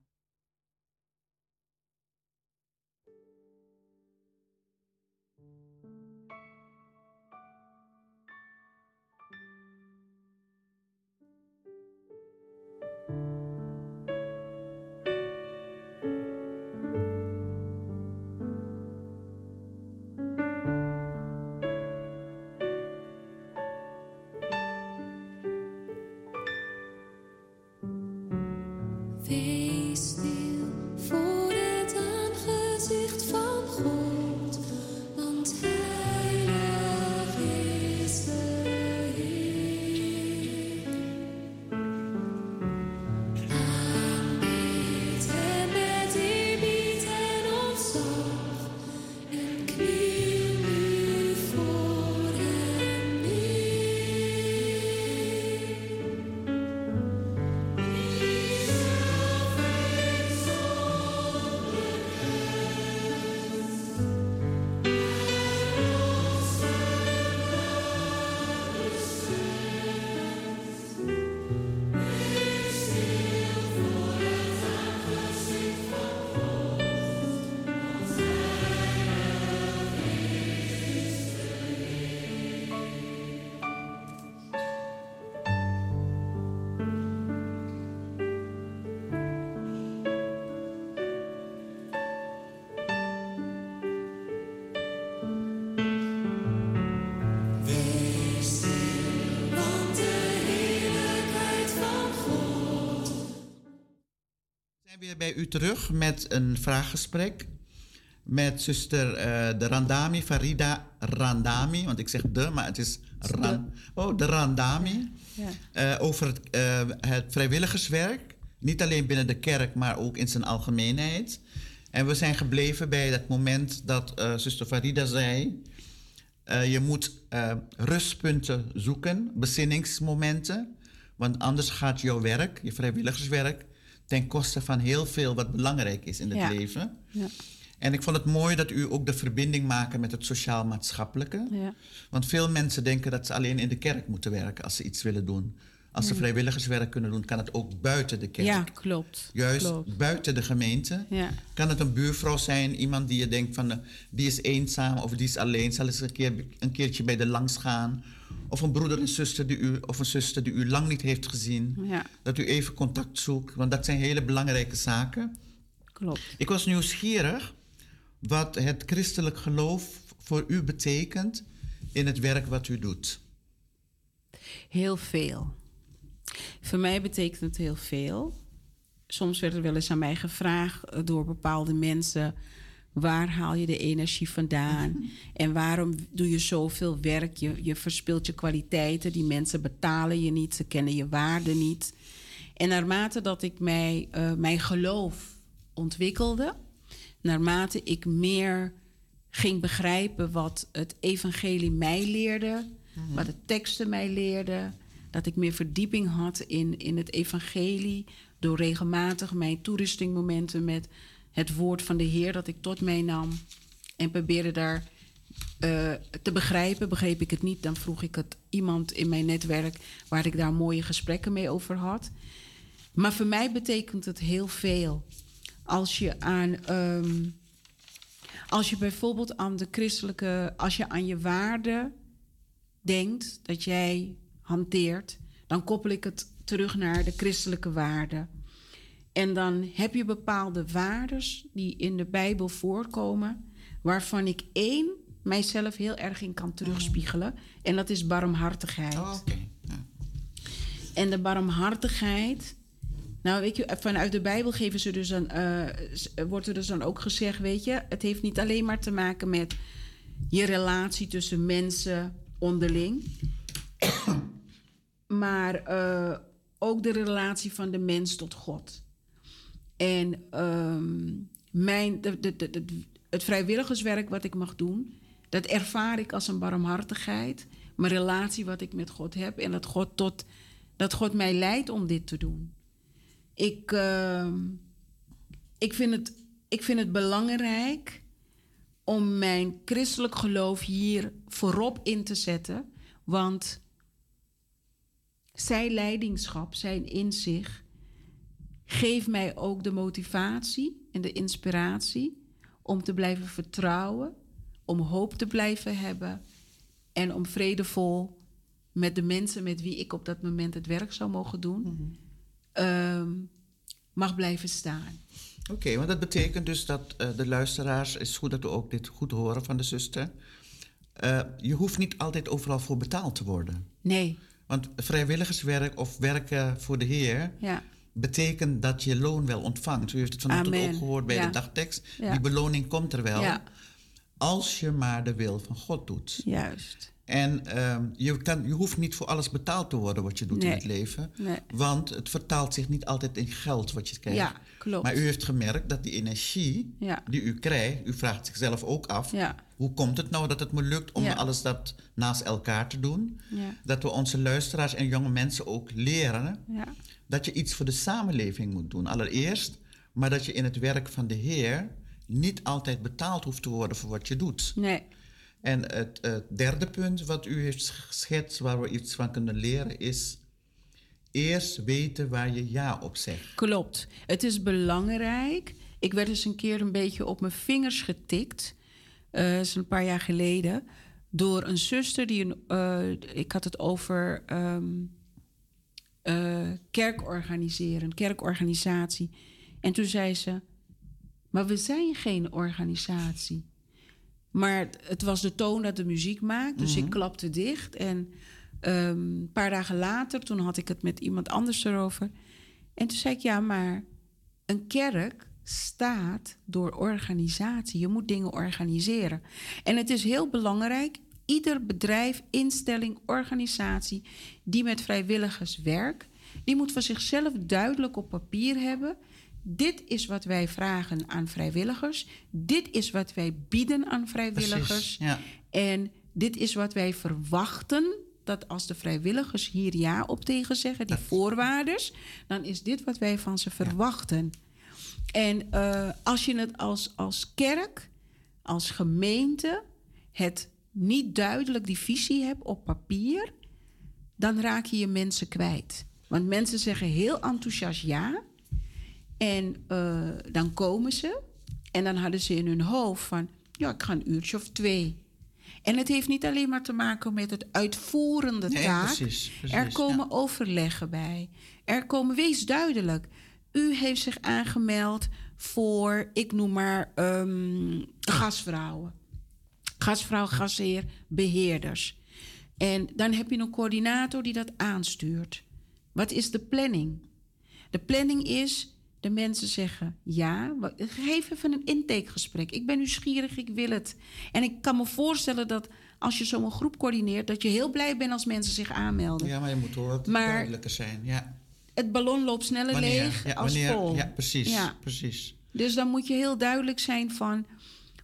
Weer bij u terug met een vraaggesprek met zuster uh, de Randami, Farida Randami, want ik zeg de, maar het is Ran, oh, de Randami, ja. uh, over het, uh, het, vrijwilligerswerk Niet alleen binnen de kerk, maar ook in zijn algemeenheid. En we zijn gebleven bij dat moment dat zuster Farida zei... Je moet rustpunten zoeken, bezinningsmomenten. Want anders gaat jouw werk, je vrijwilligerswerk... ten koste van heel veel wat belangrijk is in het Ja. leven. Ja. En ik vond het mooi dat u ook de verbinding maakte met het sociaal-maatschappelijke. Ja. Want veel mensen denken dat ze alleen in de kerk moeten werken als ze iets willen doen. Als ze vrijwilligerswerk kunnen doen, kan het ook buiten de kerk. ja, klopt. Juist Klopt. buiten de gemeente. Ja. Kan het een buurvrouw zijn, iemand die je denkt van eh, die is eenzaam of die is alleen, zal eens een, keer, een keertje bij de langs gaan. Of een broeder en zuster die u, of een zuster die u lang niet heeft gezien. Ja, Dat u even contact zoekt, want dat zijn hele belangrijke zaken. klopt. Ik was nieuwsgierig wat het christelijk geloof voor u betekent in het werk wat u doet. Heel veel. Voor mij betekent het heel veel. Soms werd er wel eens aan mij gevraagd eh, door bepaalde mensen: waar haal je de energie vandaan? [laughs] En waarom doe je zoveel werk? Je, je verspilt je kwaliteiten. Die mensen betalen je niet, ze kennen je waarde niet. En naarmate dat ik mij, eh, mijn geloof ontwikkelde, naarmate ik meer ging begrijpen wat het evangelie mij leerde, wat de teksten mij leerden, dat ik meer verdieping had in, in het evangelie, door regelmatig mijn toerustingmomenten met het woord van de Heer dat ik tot mij nam en probeerde daar eh, te begrijpen. Begreep ik het niet, dan vroeg ik het iemand in mijn netwerk waar ik daar mooie gesprekken mee over had. Maar voor mij betekent het heel veel. Als je aan, ehm, als je bijvoorbeeld aan de christelijke, als je aan je waarden denkt dat jij hanteert, dan koppel ik het terug naar de christelijke waarden. En dan heb je bepaalde waardes die in de Bijbel voorkomen, waarvan ik één mijzelf heel erg in kan terugspiegelen. En dat is barmhartigheid. Oh, Oké. Ja. En de barmhartigheid. Nou, weet je, vanuit de Bijbel geven ze dus dan, eh, s- wordt er dus dan ook gezegd, weet je, het heeft niet alleen maar te maken met je relatie tussen mensen onderling, maar eh, ook de relatie van de mens tot God. En ehm, mijn, het vrijwilligerswerk wat ik mag doen, dat ervaar ik als een barmhartigheid. Mijn relatie wat ik met God heb en dat God, tot, dat God mij leidt om dit te doen. Ik, ehm, ik, vind het, ik vind het belangrijk om mijn christelijk geloof hier voorop in te zetten. Want zijn leidingschap, zijn inzicht, geeft mij ook de motivatie en de inspiratie om te blijven vertrouwen, om hoop te blijven hebben en om vredevol met de mensen met wie ik op dat moment het werk zou mogen doen, ehm, mag blijven staan. Oké, want dat betekent dus dat eh, de luisteraars, het is goed dat we ook dit goed horen van de zuster. Eh, je hoeft niet altijd overal voor betaald te worden. Nee, Want vrijwilligerswerk of werken voor de Heer ja, betekent dat je loon wel ontvangt. U heeft het vanochtend Amen. ook gehoord bij Ja. de dagtekst. Ja. Die beloning komt er wel. ja, Als je maar de wil van God doet. juist. En ehm, je, kan, je hoeft niet voor alles betaald te worden wat je doet in het leven. Nee. Want het vertaalt zich niet altijd in geld wat je krijgt. Ja, klopt. Maar u heeft gemerkt dat die energie die u krijgt, u vraagt zichzelf ook af, Ja. Hoe komt het nou dat het me lukt om Ja. alles dat naast elkaar te doen? Ja. Dat we onze luisteraars en jonge mensen ook leren Ja, dat je iets voor de samenleving moet doen, allereerst. Maar dat je in het werk van de Heer niet altijd betaald hoeft te worden voor wat je doet. nee, En het eh, derde punt wat u heeft geschetst, waar we iets van kunnen leren, is eerst weten waar je ja op zegt. klopt. Het is belangrijk. Ik werd eens een keer een beetje op mijn vingers getikt. Dat is een paar jaar geleden. Door een zuster die een. eh, ik had het over. ehm, eh, kerk organiseren, kerkorganisatie. En toen zei ze: Maar we zijn geen organisatie. Maar het- was de toon dat de muziek maakt, dus ik klapte dicht. En ehm, een paar dagen later, toen had ik het met iemand anders erover. En toen zei ik: Ja, maar een kerk staat door organisatie. Je moet dingen organiseren. En het is heel belangrijk, ieder bedrijf, instelling, organisatie die met vrijwilligers werkt, Die moet voor zichzelf duidelijk op papier hebben. Dit is wat wij vragen aan vrijwilligers. Dit is wat wij bieden aan vrijwilligers. Precies, ja. En dit is wat wij verwachten. Dat als de vrijwilligers hier ja op tegen zeggen, die voorwaarden, dan is dit wat wij van ze verwachten. En eh, als je het als, als kerk, als gemeente, het niet duidelijk die visie hebt op papier, dan raak je je mensen kwijt. Want mensen zeggen heel enthousiast ja. En eh, dan komen ze. En dan hadden ze in hun hoofd van, ja, ik ga een uurtje of twee. En het heeft niet alleen maar te maken met het uitvoerende Nee, taak. precies, precies, er komen ja. overleggen bij. Er komen, wees duidelijk. U heeft zich aangemeld voor, ik noem maar, ehm, gasvrouwen. Gasvrouw, gasheer, beheerders. En dan heb je een coördinator die dat aanstuurt. Wat is de planning? De planning is, de mensen zeggen ja, geef even een intakegesprek. Ik ben nieuwsgierig, ik wil het. En ik kan me voorstellen dat als je zo'n groep coördineert, dat je heel blij bent als mensen zich aanmelden. Ja, maar je moet wat Maar- duidelijker zijn. Ja. Het ballon loopt sneller Wanneer? leeg Ja, als wanneer? vol. Ja, precies. Ja. precies. Dus dan moet je heel duidelijk zijn van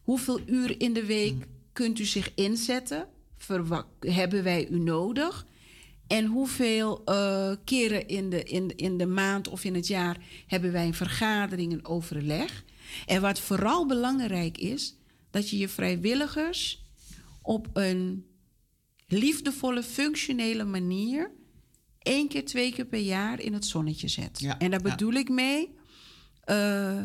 hoeveel uur in de week Mm. kunt u zich inzetten? Verwa- hebben wij u nodig? En hoeveel eh, keren in de, in, de- in de maand of in het jaar hebben wij een vergadering, een overleg? En wat vooral belangrijk is, dat je je vrijwilligers op een liefdevolle, functionele manier één keer, twee keer per jaar in het zonnetje zet. Ja, en daar ja. bedoel ik mee, eh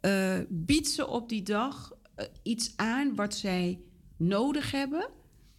eh, bied ze op die dag eh, iets aan wat zij nodig hebben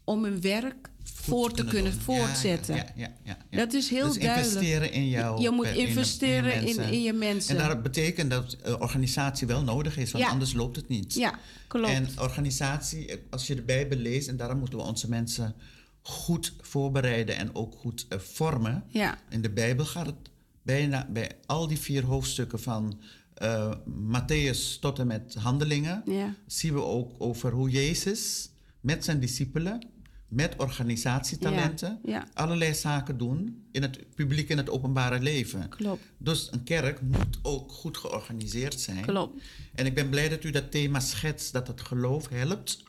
om hun werk voor te kunnen doen. voortzetten. Ja, ja, ja. Dat is heel dus duidelijk. investeren in jou. Je moet in investeren in, in je mensen. En dat betekent dat organisatie wel nodig is, want anders loopt het niet. ja, klopt. En organisatie, als je de Bijbel leest, en daarom moeten we onze mensen goed voorbereiden en ook goed eh, vormen. ja, In de Bijbel gaat het bijna bij al die vier hoofdstukken van eh Matthäus tot en met Handelingen, ja, zien we ook over hoe Jezus met zijn discipelen, met organisatietalenten, Ja, ja. allerlei zaken doen in het publiek en het openbare leven. klopt. Dus een kerk moet ook goed georganiseerd zijn. Klopt. En ik ben blij dat u dat thema schetst, dat het geloof helpt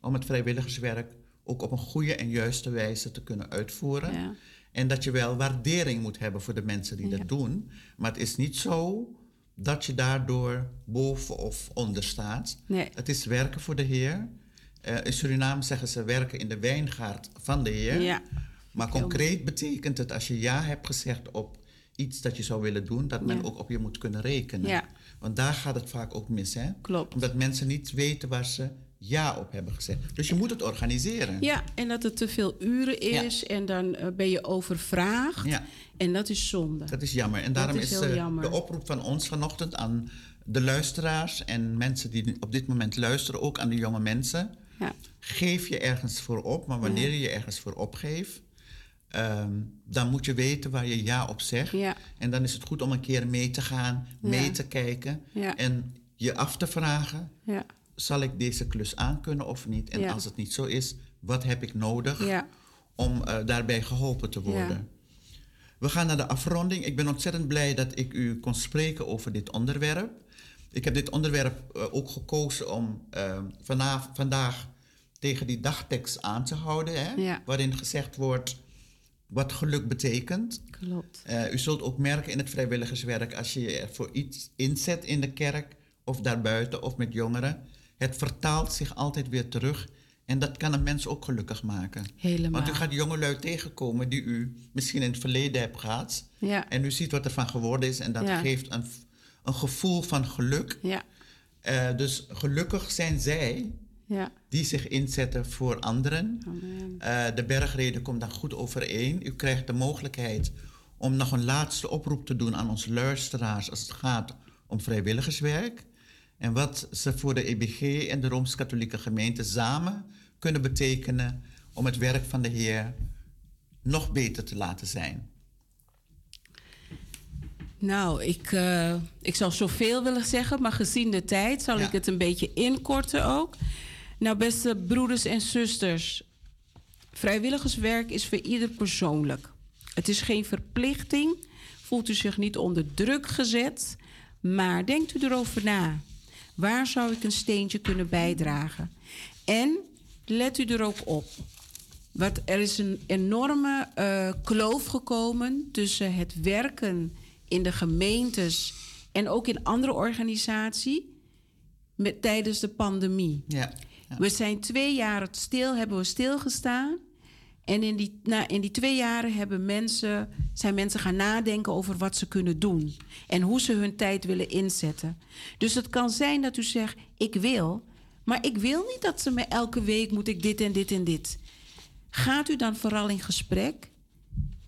om het vrijwilligerswerk ook op een goede en juiste wijze te kunnen uitvoeren. Ja. En dat je wel waardering moet hebben voor de mensen die Ja. dat doen. Maar het is niet zo dat je daardoor boven of onder staat. Nee. Het is werken voor de Heer. Eh, in Suriname zeggen ze werken in de wijngaard van de Heer. Ja, Maar concreet betekent het als je ja hebt gezegd op iets dat je zou willen doen, dat men Ja. ook op je moet kunnen rekenen. Ja. Want daar gaat het vaak ook mis, hè? klopt. Omdat mensen niet weten waar ze ja op hebben gezegd. Dus je moet het organiseren. Ja, en dat het te veel uren Ja. is en dan eh, ben je overvraagd. Ja, En dat is zonde. dat is jammer. En daarom is eh, jammer. de oproep van ons vanochtend aan de luisteraars en mensen die op dit moment luisteren, ook aan de jonge mensen. Ja, Geef je ergens voor op, maar wanneer je je ergens voor opgeeft, ehm, dan moet je weten waar je ja op zegt. ja, En dan is het goed om een keer mee te gaan, mee te kijken en je af te vragen: ja, zal ik deze klus aankunnen of niet? En Ja. als het niet zo is, wat heb ik nodig ja, om eh, daarbij geholpen te worden? Ja. We gaan naar de afronding. Ik ben ontzettend blij dat ik u kon spreken over dit onderwerp. Ik heb dit onderwerp eh, ook gekozen om eh, vanaf, vandaag tegen die dagtekst aan te houden, hè? Waarin gezegd wordt wat geluk betekent. klopt. U zult ook merken in het vrijwilligerswerk, als je je voor iets inzet in de kerk of daarbuiten of met jongeren, het vertaalt zich altijd weer terug. En dat kan een mens ook gelukkig maken. Helemaal. Want u gaat jongelui tegenkomen die u misschien in het verleden hebt gehad. Ja, En u ziet wat er van geworden is en dat Ja. geeft een, een gevoel van geluk. ja, Eh, dus gelukkig zijn zij ja. die zich inzetten voor anderen. Eh, de bergreden komt daar goed overeen. U krijgt de mogelijkheid om nog een laatste oproep te doen aan onze luisteraars als het gaat om vrijwilligerswerk. En wat ze voor de EBG en de Rooms-Katholieke gemeente samen kunnen betekenen om het werk van de Heer nog beter te laten zijn. Nou, ik, eh, ik zou zoveel willen zeggen, maar gezien de tijd zal Ja. ik het een beetje inkorten ook. Nou, beste broeders en zusters, vrijwilligerswerk is voor ieder persoonlijk. Het is geen verplichting. Voelt u zich niet onder druk gezet. Maar denkt u erover na. Waar zou ik een steentje kunnen bijdragen? En let u er ook op. Wat, er is een enorme uh, kloof gekomen tussen het werken in de gemeentes en ook in andere organisaties met, tijdens de pandemie. Ja, We zijn twee jaar stil, hebben we stilgestaan. En in die, na, in die twee jaren hebben mensen, zijn mensen gaan nadenken over wat ze kunnen doen. En hoe ze hun tijd willen inzetten. Dus het kan zijn dat u zegt, ik wil. Maar ik wil niet dat ze me elke week moet ik dit en dit en dit. Gaat u dan vooral in gesprek?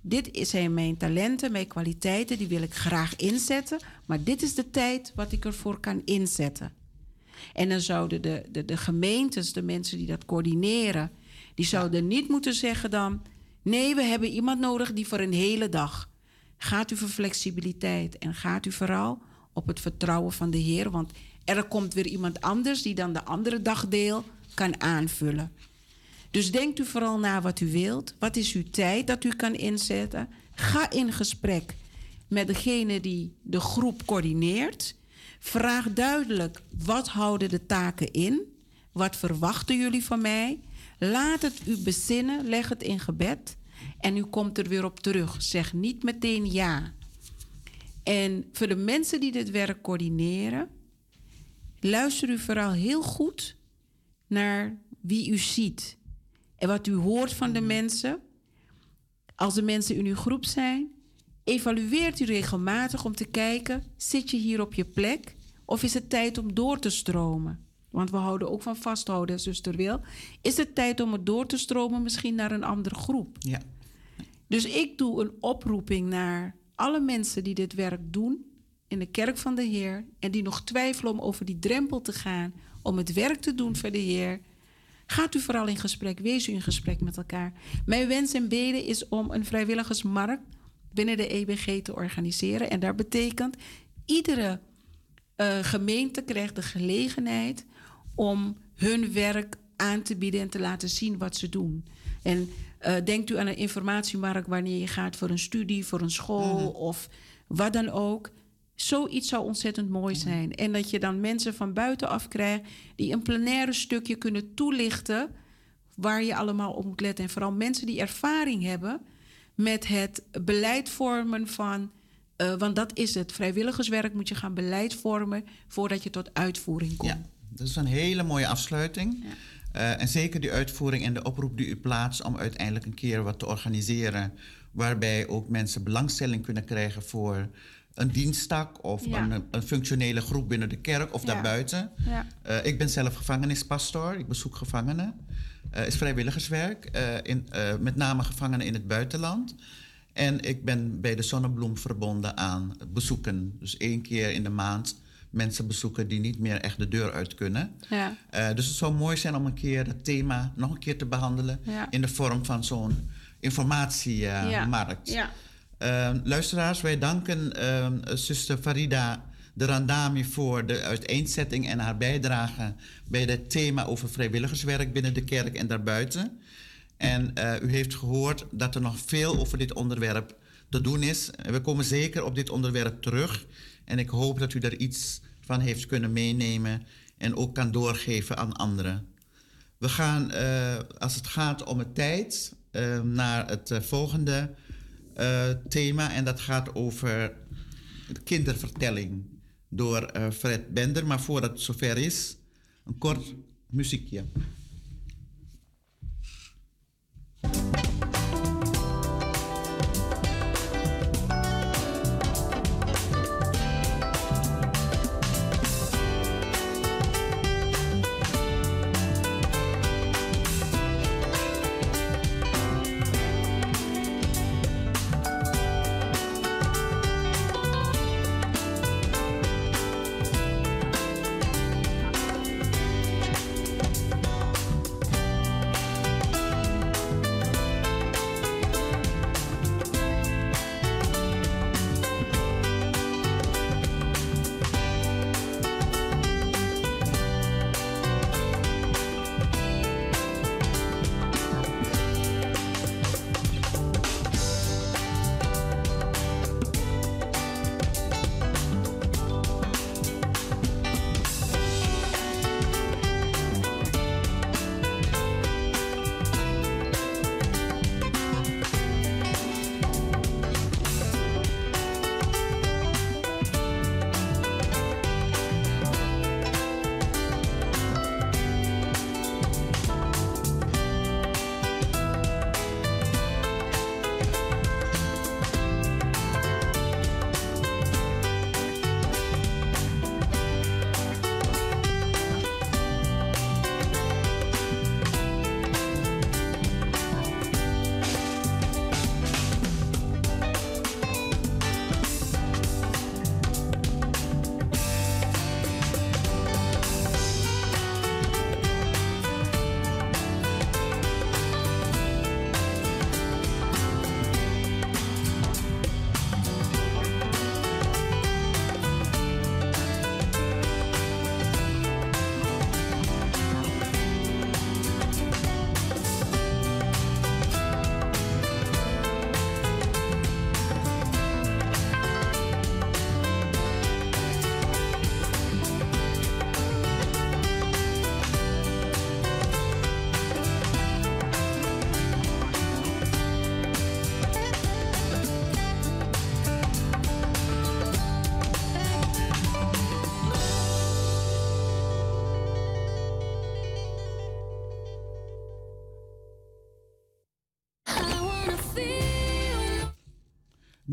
Dit zijn mijn talenten, mijn kwaliteiten, die wil ik graag inzetten. Maar dit is de tijd wat ik ervoor kan inzetten. En dan zouden de, de, de gemeentes, de mensen die dat coördineren, die zouden niet moeten zeggen dan: nee, we hebben iemand nodig die voor een hele dag. Gaat u voor flexibiliteit en gaat u vooral op het vertrouwen van de Heer, want er komt weer iemand anders die dan de andere dagdeel kan aanvullen. Dus denkt u vooral na wat u wilt. Wat is uw tijd dat u kan inzetten? Ga in gesprek met degene die de groep coördineert. Vraag duidelijk wat houden de taken in? Wat verwachten jullie van mij? Laat het u bezinnen, leg het in gebed en u komt er weer op terug. Zeg niet meteen ja. En voor de mensen die dit werk coördineren, luister u vooral heel goed naar wie u ziet en wat u hoort van de mhm. mensen. Als de mensen in uw groep zijn, evalueert u regelmatig om te kijken: zit je hier op je plek of is het tijd om door te stromen? Want we houden ook van vasthouden, zuster Wil. Is het tijd om het door te stromen, misschien naar een andere groep? Ja. Dus ik doe een oproeping naar alle mensen die dit werk doen in de kerk van de Heer en die nog twijfelen om over die drempel te gaan, om het werk te doen voor de Heer. Gaat u vooral in gesprek, wees u in gesprek met elkaar. Mijn wens en beden is om een vrijwilligersmarkt binnen de EBG te organiseren. En dat betekent, iedere uh, gemeente krijgt de gelegenheid om hun werk aan te bieden en te laten zien wat ze doen. En uh, denkt u aan een informatiemarkt wanneer je gaat voor een studie, voor een school mhm. of wat dan ook. Zoiets zou ontzettend mooi mhm. zijn. En dat je dan mensen van buitenaf krijgt die een plenaire stukje kunnen toelichten waar je allemaal op moet letten. En vooral mensen die ervaring hebben met het beleid vormen van. Uh, want dat is het. Vrijwilligerswerk moet je gaan beleid vormen voordat je tot uitvoering komt. Ja, dat is een hele mooie afsluiting. Ja. Uh, en zeker die uitvoering en de oproep die u plaatst om uiteindelijk een keer wat te organiseren. Waarbij ook mensen belangstelling kunnen krijgen voor een diensttak of een, een, functionele groep binnen de kerk of daarbuiten. Ja. Uh, ik ben zelf gevangenispastor, ik bezoek gevangenen. Uh, is vrijwilligerswerk, uh, in, met name gevangenen in het buitenland. En ik ben bij de Zonnebloem verbonden aan bezoeken. Dus één keer in de maand mensen bezoeken die niet meer echt de deur uit kunnen. Ja. dus het zou mooi zijn om een keer het thema nog een keer te behandelen in de vorm van zo'n informatiemarkt. ja. Uh, luisteraars, wij danken uh, zuster Farida de Randami voor de uiteenzetting en haar bijdrage bij het thema over vrijwilligerswerk binnen de kerk en daarbuiten. En uh, u heeft gehoord dat er nog veel over dit onderwerp te doen is. We komen zeker op dit onderwerp terug. En ik hoop dat u er iets van heeft kunnen meenemen en ook kan doorgeven aan anderen. We gaan, uh, als het gaat om het tijd, uh, naar het uh, volgende thema en dat gaat over kindervertelling door Fred Bender. Maar voordat het zover is, een kort muziekje.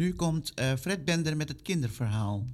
Nu komt uh, Fred Bender met het kinderverhaal.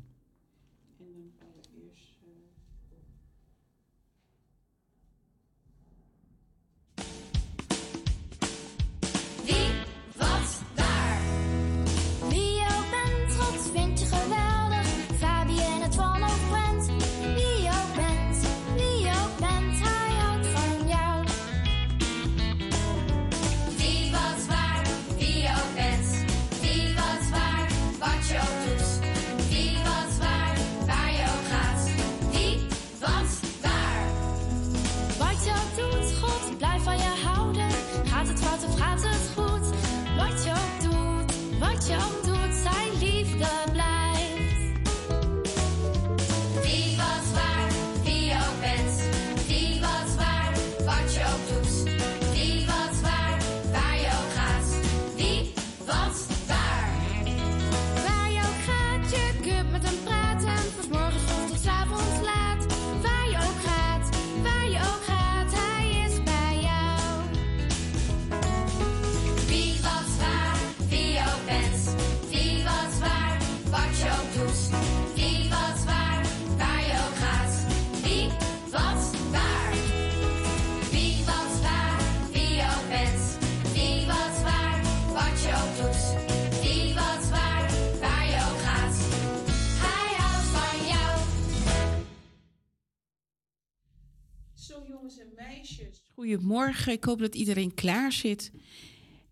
Goedemorgen, ik hoop dat iedereen klaar zit.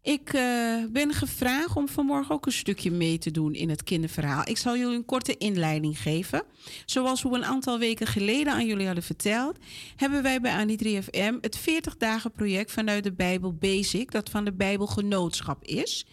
Ik uh, ben gevraagd om vanmorgen ook een stukje mee te doen in het kinderverhaal. Ik zal jullie een korte inleiding geven. Zoals we een aantal weken geleden aan jullie hadden verteld, hebben wij bij Annie 3FM het 40 dagen project vanuit de Bijbel Basic, dat van de Bijbelgenootschap is.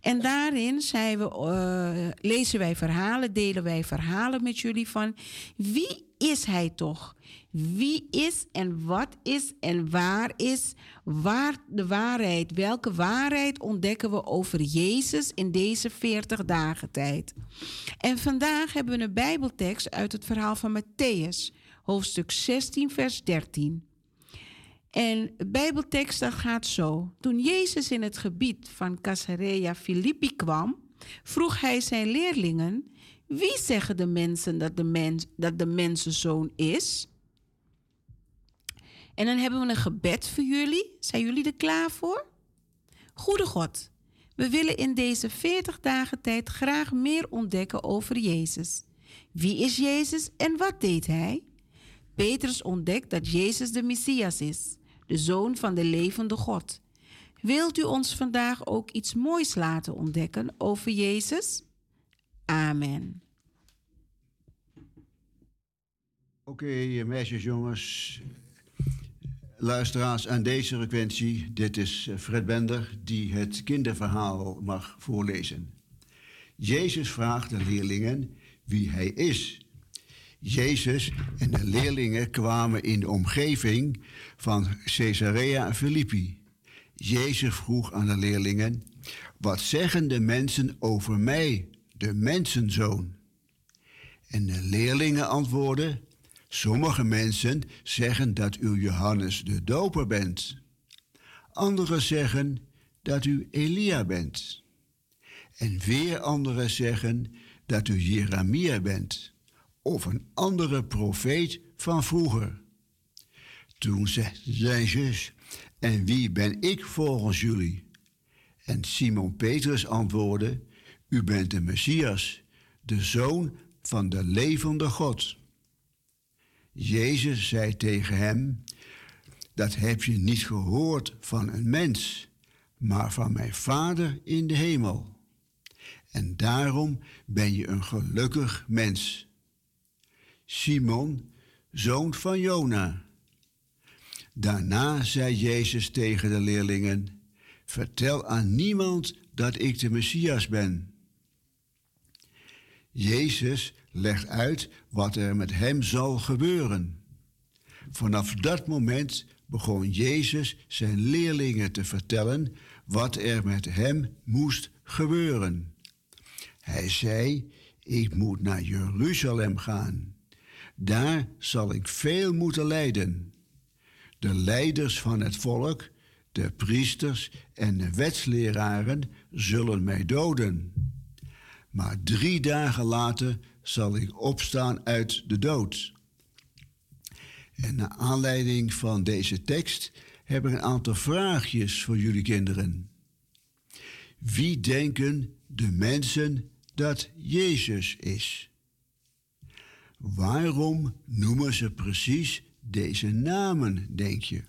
En daarin zijn we, uh, lezen wij verhalen, delen wij verhalen met jullie van wie is hij toch? Wie is en wat is en waar is waar de waarheid? Welke waarheid ontdekken we over Jezus in deze 40 dagen tijd? En vandaag hebben we een Bijbeltekst uit het verhaal van Matthäus, hoofdstuk 16, vers 13. En de Bijbeltekst dat gaat zo. Toen Jezus in het gebied van Caesarea Philippi kwam, vroeg hij zijn leerlingen: Wie zeggen de mensen dat de, mens, dat de mensenzoon is? En dan hebben we een gebed voor jullie. Zijn jullie er klaar voor? Goede God, we willen in deze 40 dagen tijd graag meer ontdekken over Jezus. Wie is Jezus en wat deed hij? Petrus ontdekt dat Jezus de Messias is, de zoon van de levende God. Wilt u ons vandaag ook iets moois laten ontdekken over Jezus? Amen. Oké, meisjes, jongens luisteraars aan deze frequentie. Dit is eh, Fred Bender die het kinderverhaal mag voorlezen. Jezus vraagt de leerlingen wie hij is. Jezus en de leerlingen kwamen in de omgeving van Caesarea Philippi. Jezus vroeg aan de leerlingen: Wat zeggen de mensen over mij, de mensenzoon? En de leerlingen antwoordden: Sommige mensen zeggen dat u Johannes de Doper bent. Anderen zeggen dat u Elia bent. En weer anderen zeggen dat u Jeremia bent of een andere profeet van vroeger. Toen zei Jezus, en wie ben ik volgens jullie? En Simon Petrus antwoordde, u bent de Messias, de zoon van de levende God. Jezus zei tegen hem: Dat heb je niet gehoord van een mens, maar van mijn Vader in de hemel. En daarom ben je een gelukkig mens. Simon, zoon van Jona. Daarna zei Jezus tegen de leerlingen: Vertel aan niemand dat ik de Messias ben. Jezus legt uit wat er met hem zal gebeuren. Vanaf dat moment begon Jezus zijn leerlingen te vertellen wat er met hem moest gebeuren. Hij zei: Ik moet naar Jeruzalem gaan. Daar zal ik veel moeten lijden. De leiders van het volk, de priesters en de wetsleraren zullen mij doden. maar drie dagen later zal ik opstaan uit de dood. En naar aanleiding van deze tekst heb ik een aantal vraagjes voor jullie kinderen. Wie denken de mensen dat Jezus is? Waarom noemen ze precies deze namen, denk je?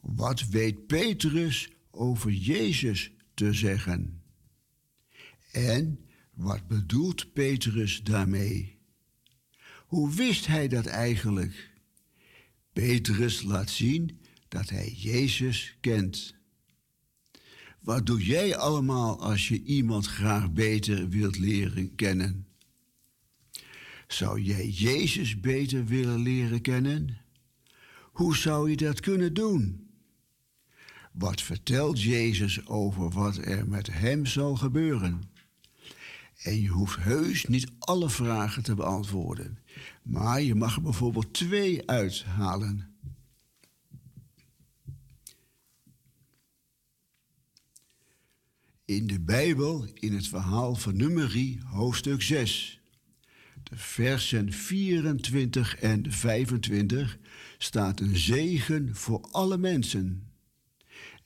Wat weet Petrus over Jezus te zeggen? En wat bedoelt Petrus daarmee? Hoe wist hij dat eigenlijk? Petrus laat zien dat hij Jezus kent. Wat doe jij allemaal als je iemand graag beter wilt leren kennen? Zou jij Jezus beter willen leren kennen? Hoe zou je dat kunnen doen? Wat vertelt Jezus over wat er met hem zal gebeuren? En je hoeft heus niet alle vragen te beantwoorden, maar je mag er bijvoorbeeld twee uithalen. In de Bijbel, in het verhaal van Nummerie, hoofdstuk 6, de versen 24 en 25, staat een zegen voor alle mensen.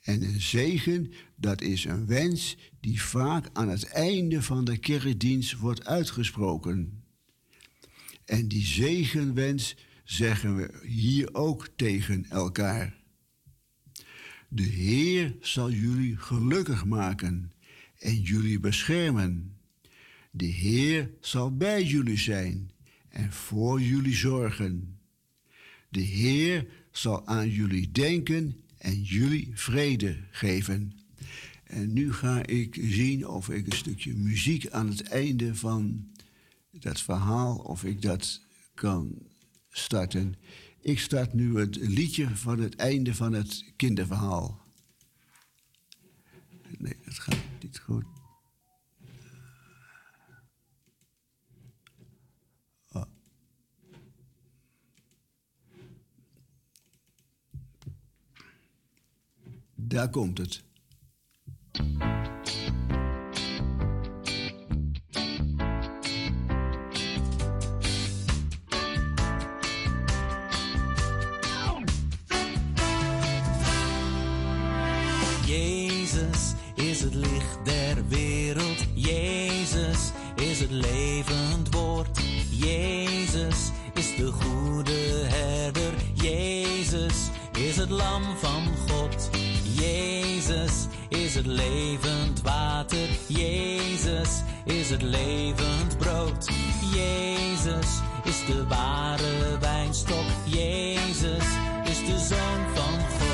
En een zegen, dat is een wens die vaak aan het einde van de kerkdienst wordt uitgesproken. En die zegenwens zeggen we hier ook tegen elkaar. De Heer zal jullie gelukkig maken en jullie beschermen. De Heer zal bij jullie zijn en voor jullie zorgen. De Heer zal aan jullie denken en jullie vrede geven. En nu ga ik zien of ik een stukje muziek aan het einde van dat verhaal, of ik dat kan starten. Ik start nu het liedje van het einde van het kinderverhaal. Nee, dat gaat niet goed. Daar komt het. Jezus is het licht der wereld. Jezus is het levend woord. Jezus is de goede herder. Jezus is het lam van God. Jezus is het levend water. Jezus is het levend brood. Jezus is de ware wijnstok. Jezus is de zoon van God.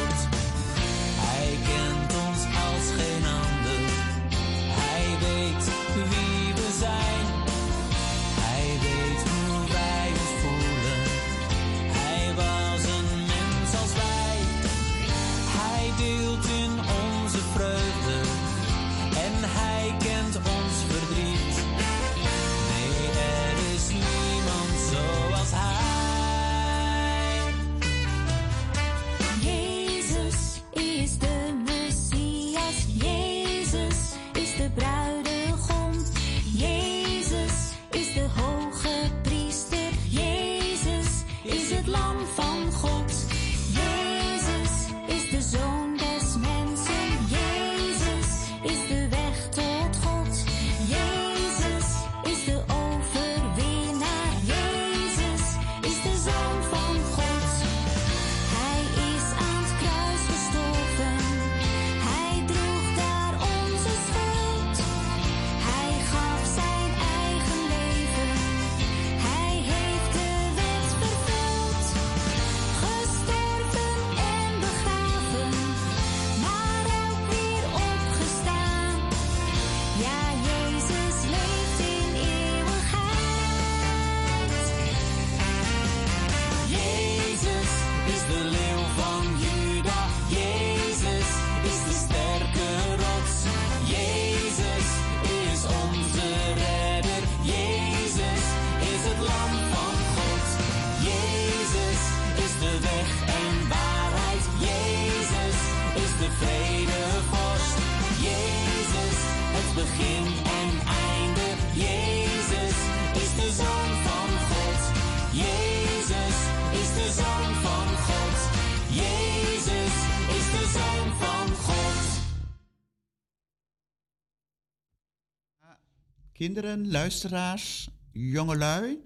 Kinderen, luisteraars, jongelui.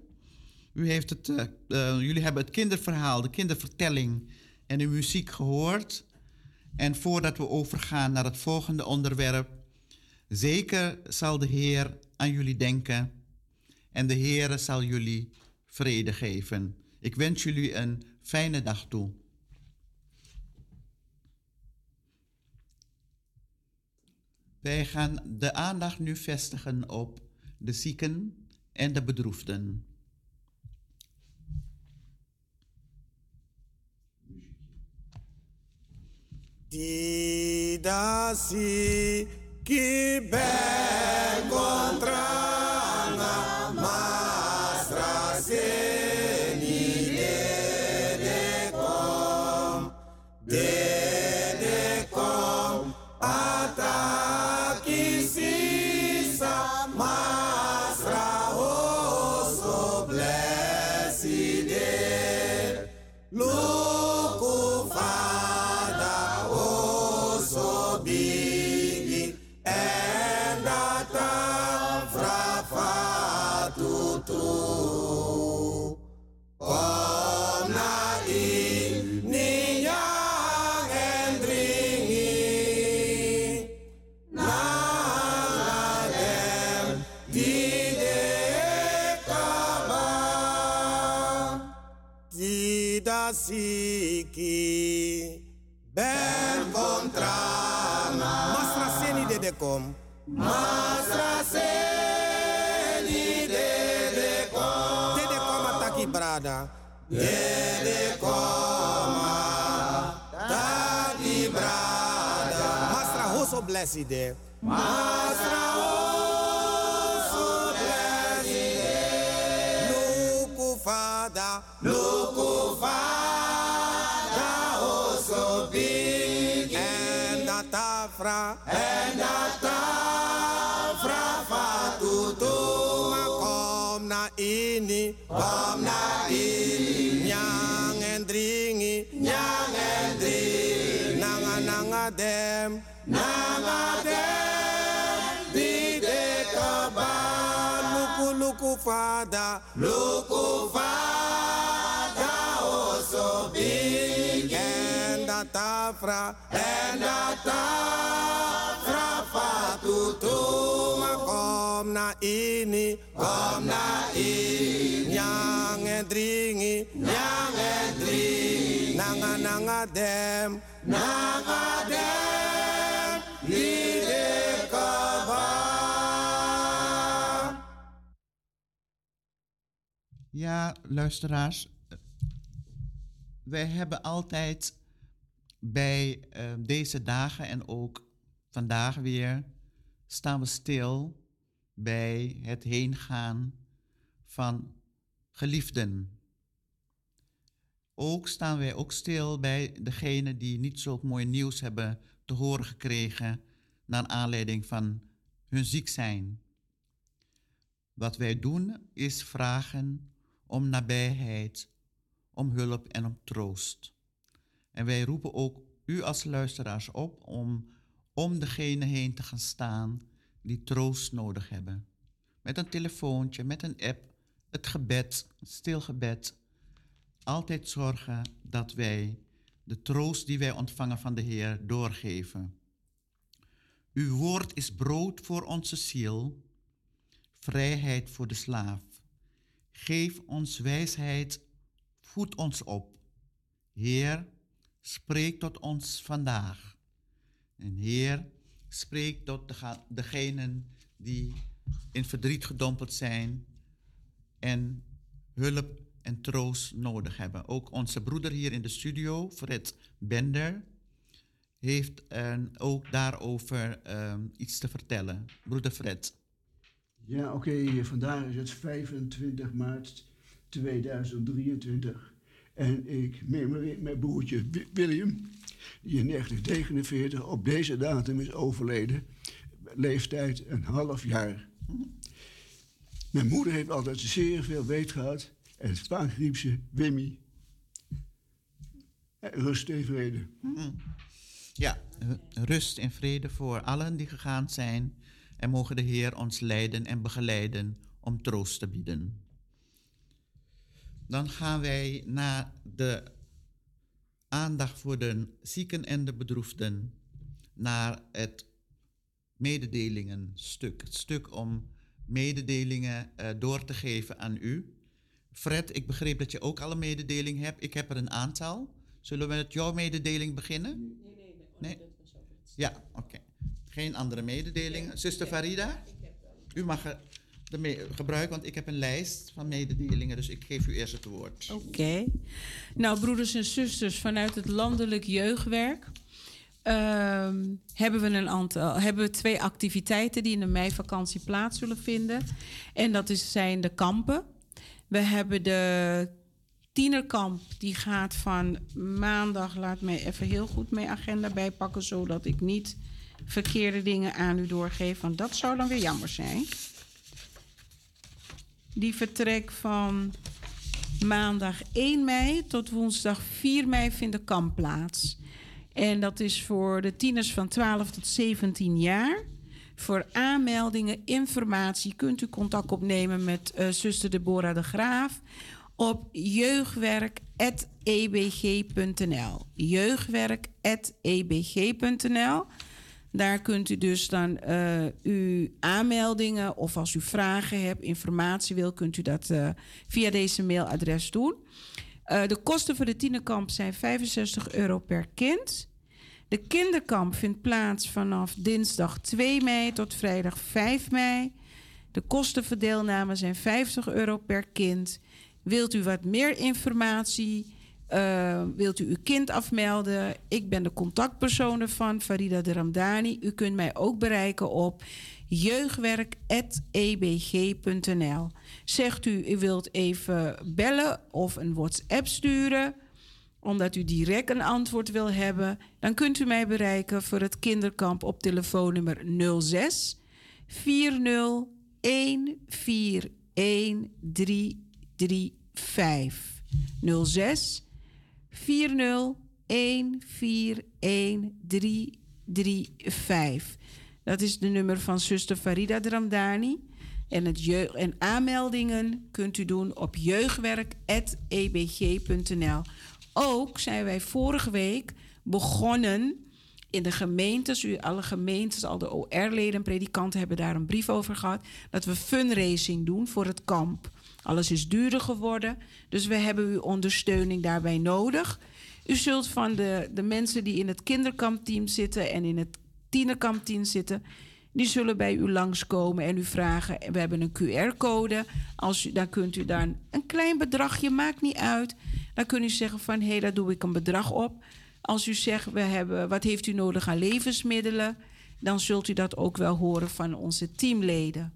U heeft het, eh, eh, jullie hebben het kinderverhaal, de kindervertelling en de muziek gehoord. En voordat we overgaan naar het volgende onderwerp, zeker zal de Heer aan jullie denken en de Heer zal jullie vrede geven. Ik wens jullie een fijne dag toe. Wij gaan de aandacht nu vestigen op de zieken en de bedroefden. Ti dasi que ben contra na mastra seni de de com kom Masra seni de de kom De de kom ataki brada De de kom ataki brada Masra hoso blessi de Masra afra En dat afra fatutu Maar kom na ini Kom na ini. Nyang en dringi Nyang en dringi. Nanga nanga dem Nanga dem. Di de kaban Ja, luisteraars. Wij hebben altijd bij eh, deze dagen en ook vandaag weer staan we stil bij het heengaan van geliefden. Ook staan wij ook stil bij degenen die niet zo mooi nieuws hebben te horen gekregen naar aanleiding van hun ziek zijn. Wat wij doen is vragen om nabijheid, om hulp en om troost. En wij roepen ook u als luisteraars op om om degene heen te gaan staan die troost nodig hebben. Met een telefoontje, met een app, het gebed, stilgebed. Altijd zorgen dat wij de troost die wij ontvangen van de Heer doorgeven. Uw woord is brood voor onze ziel, vrijheid voor de slaaf. Geef ons wijsheid, voed ons op. Heer, spreek tot ons vandaag. En Heer, spreek tot degenen die in verdriet gedompeld zijn en hulp en troost nodig hebben. Ook onze broeder hier in de studio, Fred Bender, heeft eh, ook daarover ehm, iets te vertellen. Broeder Fred. Ja, oké, vandaag is het 25 maart 2023. En ik memoreer mijn broertje Wi- William, die in 1949 op deze datum is overleden. Leeftijd een half jaar. Mijn moeder heeft altijd zeer veel weet gehad. En vaak riep ze Wimmy. Eh, Rust en vrede. Ja, eh, rust en vrede voor allen die gegaan zijn. En mogen de Heer ons leiden en begeleiden om troost te bieden. Dan gaan wij naar de aandacht voor de zieken en de bedroefden, naar het mededelingenstuk. Het stuk om mededelingen uh, door te geven aan u. Fred, ik begreep dat je ook al een mededeling hebt. Ik heb er een aantal. Zullen we met jouw mededeling beginnen? Nee, nee, nee. nee? Ja, oké. Geen andere mededelingen. Zuster Farida? U mag de gebruiken, want ik heb een lijst van mededelingen, dus ik geef u eerst het woord. Oké. Nou, broeders en zusters, vanuit het landelijk jeugdwerk ehm, hebben, we een aantal, hebben we twee activiteiten die in de meivakantie plaats zullen vinden. En dat is, zijn de kampen. We hebben de tienerkamp, die gaat van maandag, laat mij even heel goed mijn agenda bijpakken, zodat ik niet verkeerde dingen aan u doorgeef, want dat zou dan weer jammer zijn. Die vertrekt van maandag 1 mei tot woensdag 4 mei vindt de kamp plaats. En dat is voor de tieners van 12 tot 17 jaar. Voor aanmeldingen, informatie kunt u contact opnemen met uh, zuster Deborah de Graaf op jeugdwerk.ebg.nl. Jeugdwerk.ebg.nl. Daar kunt u dus dan uh, uw aanmeldingen of als u vragen hebt, informatie wil, kunt u dat uh, via deze mailadres doen. Uh, de kosten voor de tienerkamp zijn 65 euro per kind. De kinderkamp vindt plaats vanaf dinsdag 2 mei tot vrijdag 5 mei. De kosten voor deelname zijn 50 euro per kind. Wilt u wat meer informatie? Uh, wilt u uw kind afmelden? Ik ben de contactpersoon ervan, Farida de Ramdani. U kunt mij ook bereiken op jeugdwerk.ebg.nl. Zegt u, u wilt even bellen of een WhatsApp sturen, omdat u direct een antwoord wil hebben, dan kunt u mij bereiken voor het kinderkamp op telefoonnummer 06 40 141 335. 06 4014135. Dat is de nummer van zuster Farida Dramdani. En, het en aanmeldingen kunt u doen op jeugdwerk.ebg.nl. Ook zijn wij vorige week begonnen in de gemeentes, u, alle gemeentes, al de OR-leden, predikanten hebben daar een brief over gehad, dat we fundraising doen voor het kamp. Alles is duurder geworden, dus we hebben uw ondersteuning daarbij nodig. U zult van de, de mensen die in het kinderkampteam zitten en in het tienerkampteam zitten, die zullen bij u langskomen en u vragen. We hebben een QR-code. Als dan kunt u dan een klein bedragje, maakt niet uit. Dan kunt u zeggen van hé, hey, daar doe ik een bedrag op. Als u zegt, we hebben, wat heeft u nodig aan levensmiddelen? Dan zult u dat ook wel horen van onze teamleden.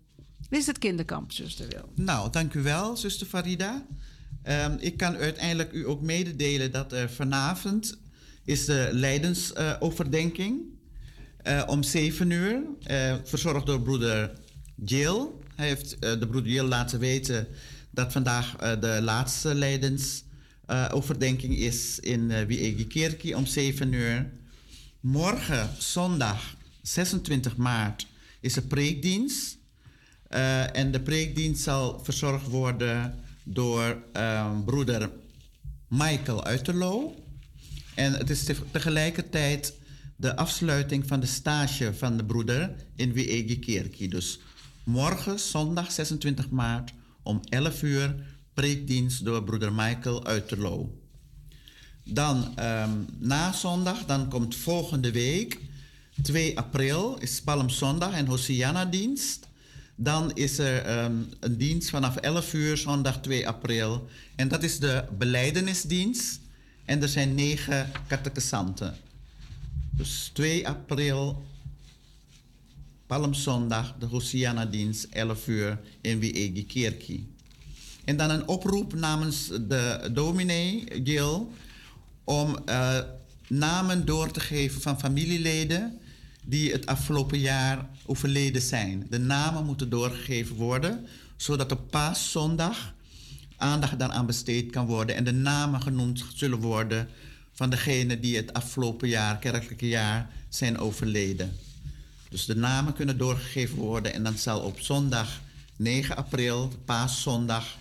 Dit is het kinderkamp, zuster Wil. Nou, dank u wel, zuster Farida. Um, ik kan uiteindelijk u ook mededelen dat er vanavond is de lijdensoverdenking uh, om 7 uur, uh, verzorgd door broeder Jill. Hij heeft uh, de broeder Jill laten weten dat vandaag de laatste lijdensoverdenking is in uh, om 7 uur. Morgen, zondag 26 maart, is er preekdienst. Uh, en de preekdienst zal verzorgd worden door uh, broeder Michael Uiterlo. En het is tegelijkertijd de afsluiting van de stage van de broeder in Wiegi Kerkie. Dus morgen, zondag 26 maart om 11 uur, preekdienst door broeder Michael Uiterlo. Dan um, na zondag, dan komt volgende week, 2 april, is Palmzondag en Hosianna-dienst. Dan is er um, een dienst vanaf 11 uur, zondag 2 april. En dat is de beleidenisdienst. En er zijn negen catechisanten. Dus 2 april, Palmzondag, de Hosianna-dienst, 11 uur in Wiegi Kerkie. En dan een oproep namens de dominee Gil om uh, namen door te geven van familieleden die het afgelopen jaar overleden zijn. De namen moeten doorgegeven worden, zodat op paaszondag aandacht daaraan besteed kan worden en de namen genoemd zullen worden van degenen die het afgelopen jaar, kerkelijke jaar, zijn overleden. Dus de namen kunnen doorgegeven worden en dan zal op zondag 9 april, paaszondag,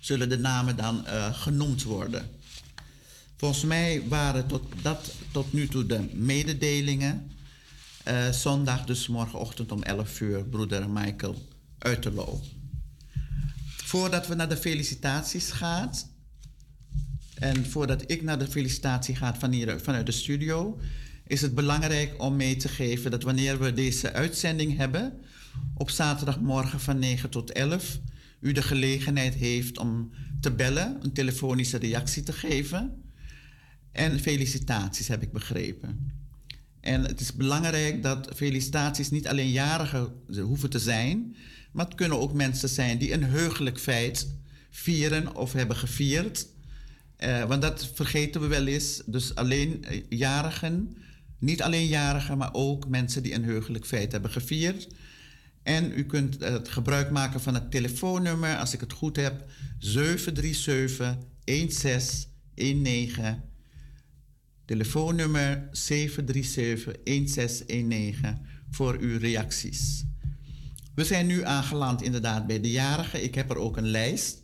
zullen de namen dan eh, genoemd worden. Volgens mij waren tot, dat tot nu toe de mededelingen. Eh, zondag, dus morgenochtend om 11 uur, broeder Michael Uiterlo. Voordat we naar de felicitaties gaan, en voordat ik naar de felicitatie ga van hier, vanuit de studio, is het belangrijk om mee te geven dat wanneer we deze uitzending hebben, op zaterdagmorgen van 9 tot 11, u de gelegenheid heeft om te bellen, een telefonische reactie te geven. En felicitaties heb ik begrepen. En het is belangrijk dat felicitaties niet alleen jarigen hoeven te zijn, maar het kunnen ook mensen zijn die een heugelijk feit vieren of hebben gevierd. Eh, want dat vergeten we wel eens. Dus alleen eh, jarigen, niet alleen jarigen, maar ook mensen die een heugelijk feit hebben gevierd. En u kunt gebruik maken van het telefoonnummer, als ik het goed heb, 737 1619. Telefoonnummer 737 1619 voor uw reacties. We zijn nu aangeland inderdaad bij de jarigen. Ik heb er ook een lijst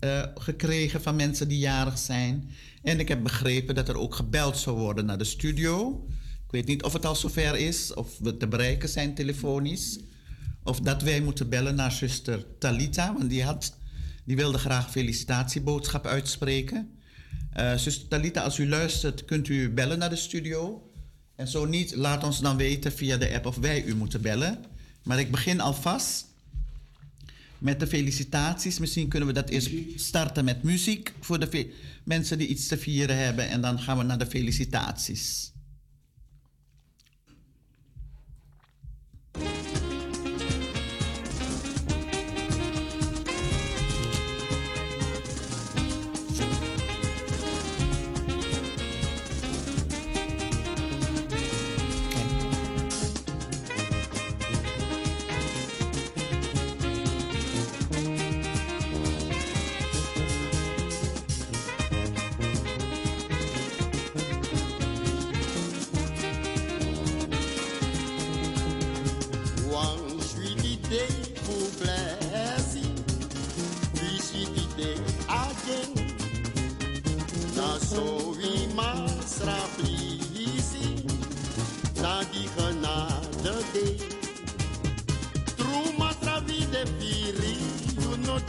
uh, gekregen van mensen die jarig zijn. En ik heb begrepen dat er ook gebeld zou worden naar de studio. Ik weet niet of het al zover is, of we te bereiken zijn telefonisch. Of dat wij moeten bellen naar zuster Talita, want die, had, die wilde graag felicitatieboodschap uitspreken. Uh, zuster Talita, als u luistert, kunt u bellen naar de studio. En zo niet, laat ons dan weten via de app of wij u moeten bellen. Maar ik begin alvast met de felicitaties. Misschien kunnen we dat eerst starten met muziek voor de mensen die iets te vieren hebben. En dan gaan we naar de felicitaties.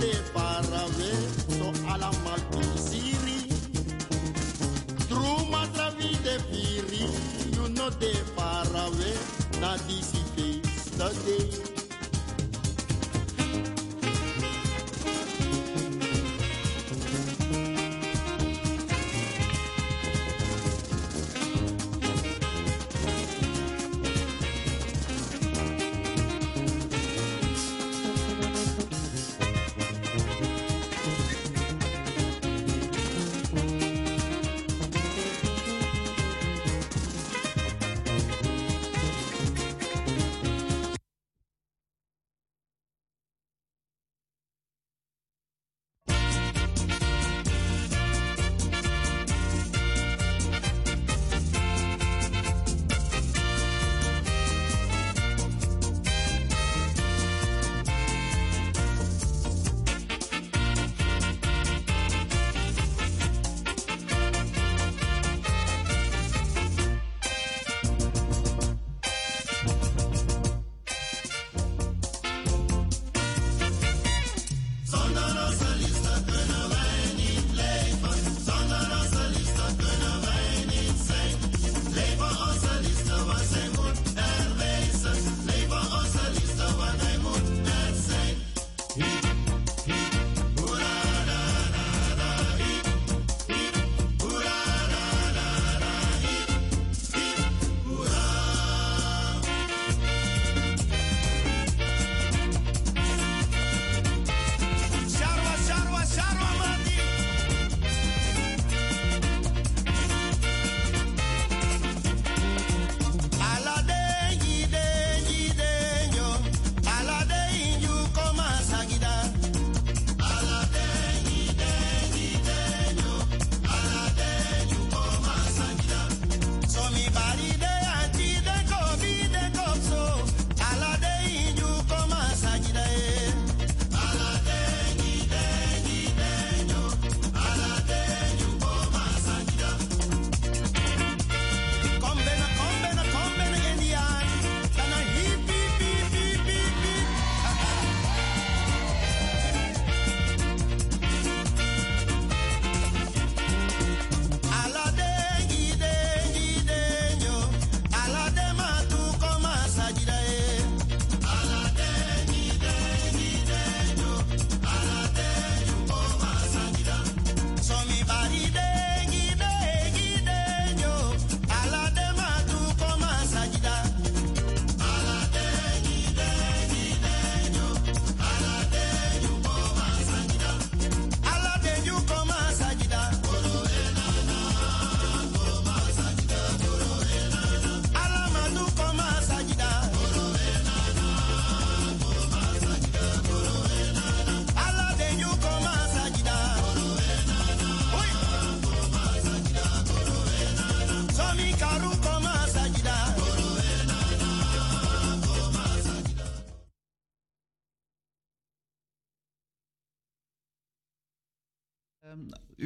deparamentos so la malquisiri. Truma travi de piri, you de deparament, na disi.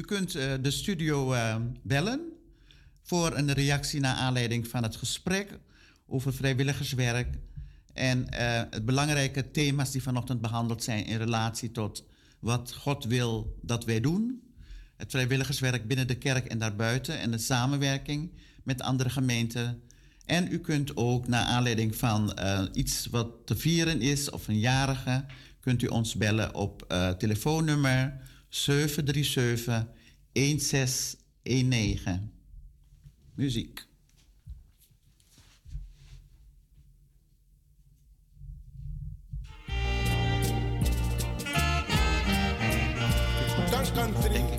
Kunt eh, de studio eh, bellen voor een reactie naar aanleiding van het gesprek over vrijwilligerswerk en eh, het belangrijke thema's die vanochtend behandeld zijn in relatie tot wat God wil dat wij doen. Het vrijwilligerswerk binnen de kerk en daarbuiten en de samenwerking met andere gemeenten. En u kunt ook naar aanleiding van iets wat te vieren is of een jarige, kunt u ons bellen op eh, telefoonnummer 737 1619. Muziek. Dance country.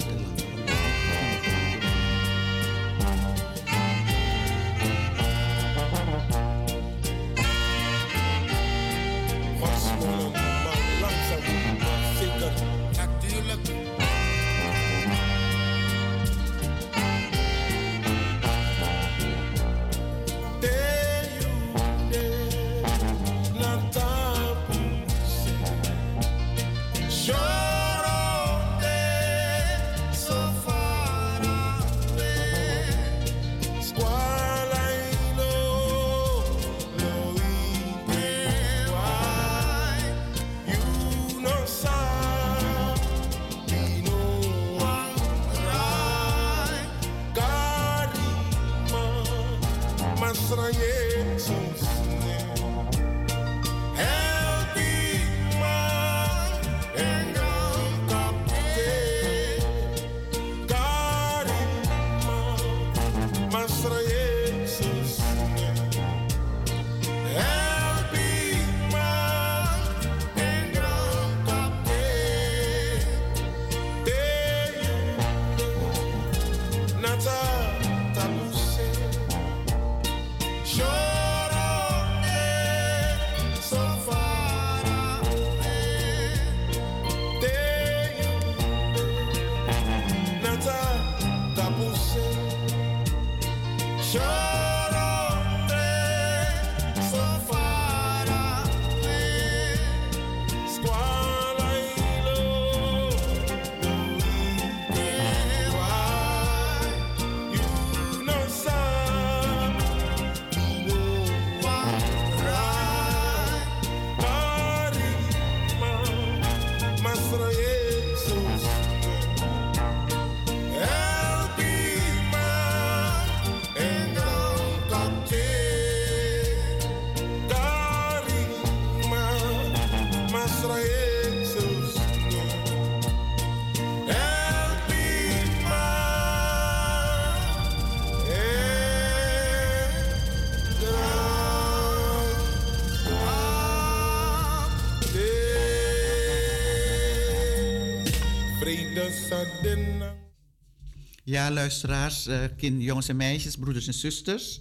Ja, luisteraars, eh, kind, jongens en meisjes, broeders en zusters.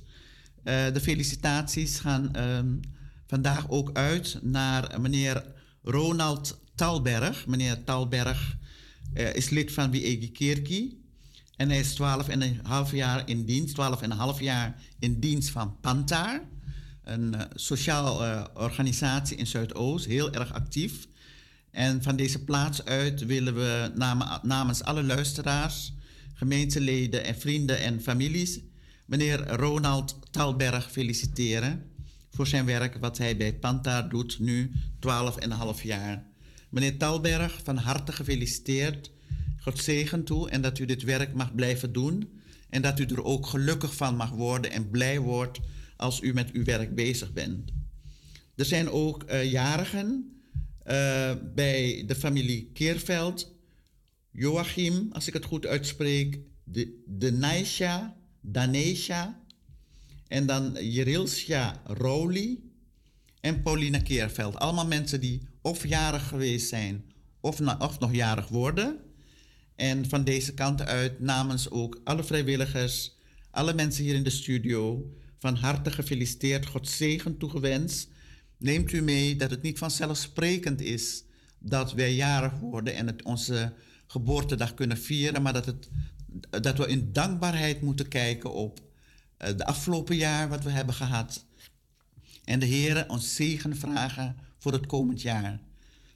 Eh, de felicitaties gaan ehm, vandaag ook uit naar meneer Ronald Talberg. Meneer Talberg eh, is lid van Wiegi Kerkie. En hij is 12 en een half jaar in dienst, 12 en een half jaar in dienst van Pantaar. Een eh, sociaal eh, organisatie in Zuidoost, heel erg actief. En van deze plaats uit willen we nam- namens alle luisteraars, gemeenteleden en vrienden en families meneer Ronald Talberg feliciteren voor zijn werk wat hij bij Panta doet, nu 12 en een half jaar. Meneer Talberg, van harte gefeliciteerd. God zegen toe en dat u dit werk mag blijven doen en dat u er ook gelukkig van mag worden en blij wordt als u met uw werk bezig bent. Er zijn ook eh, jarigen eh, bij de familie Keerveld. Joachim, als ik het goed uitspreek, de, de Naisha, Danesha. En dan Jerilsja Rowley en Paulina Keerveld. Allemaal mensen die of jarig geweest zijn of, of nog jarig worden. En van deze kant uit namens ook alle vrijwilligers, alle mensen hier in de studio, van harte gefeliciteerd, God zegen toegewenst. Neemt u mee dat het niet vanzelfsprekend is dat wij jarig worden en het onze geboortedag kunnen vieren, maar dat, het, dat we in dankbaarheid moeten kijken op eh, de afgelopen jaar wat we hebben gehad. En de Heer ons zegen vragen voor het komend jaar.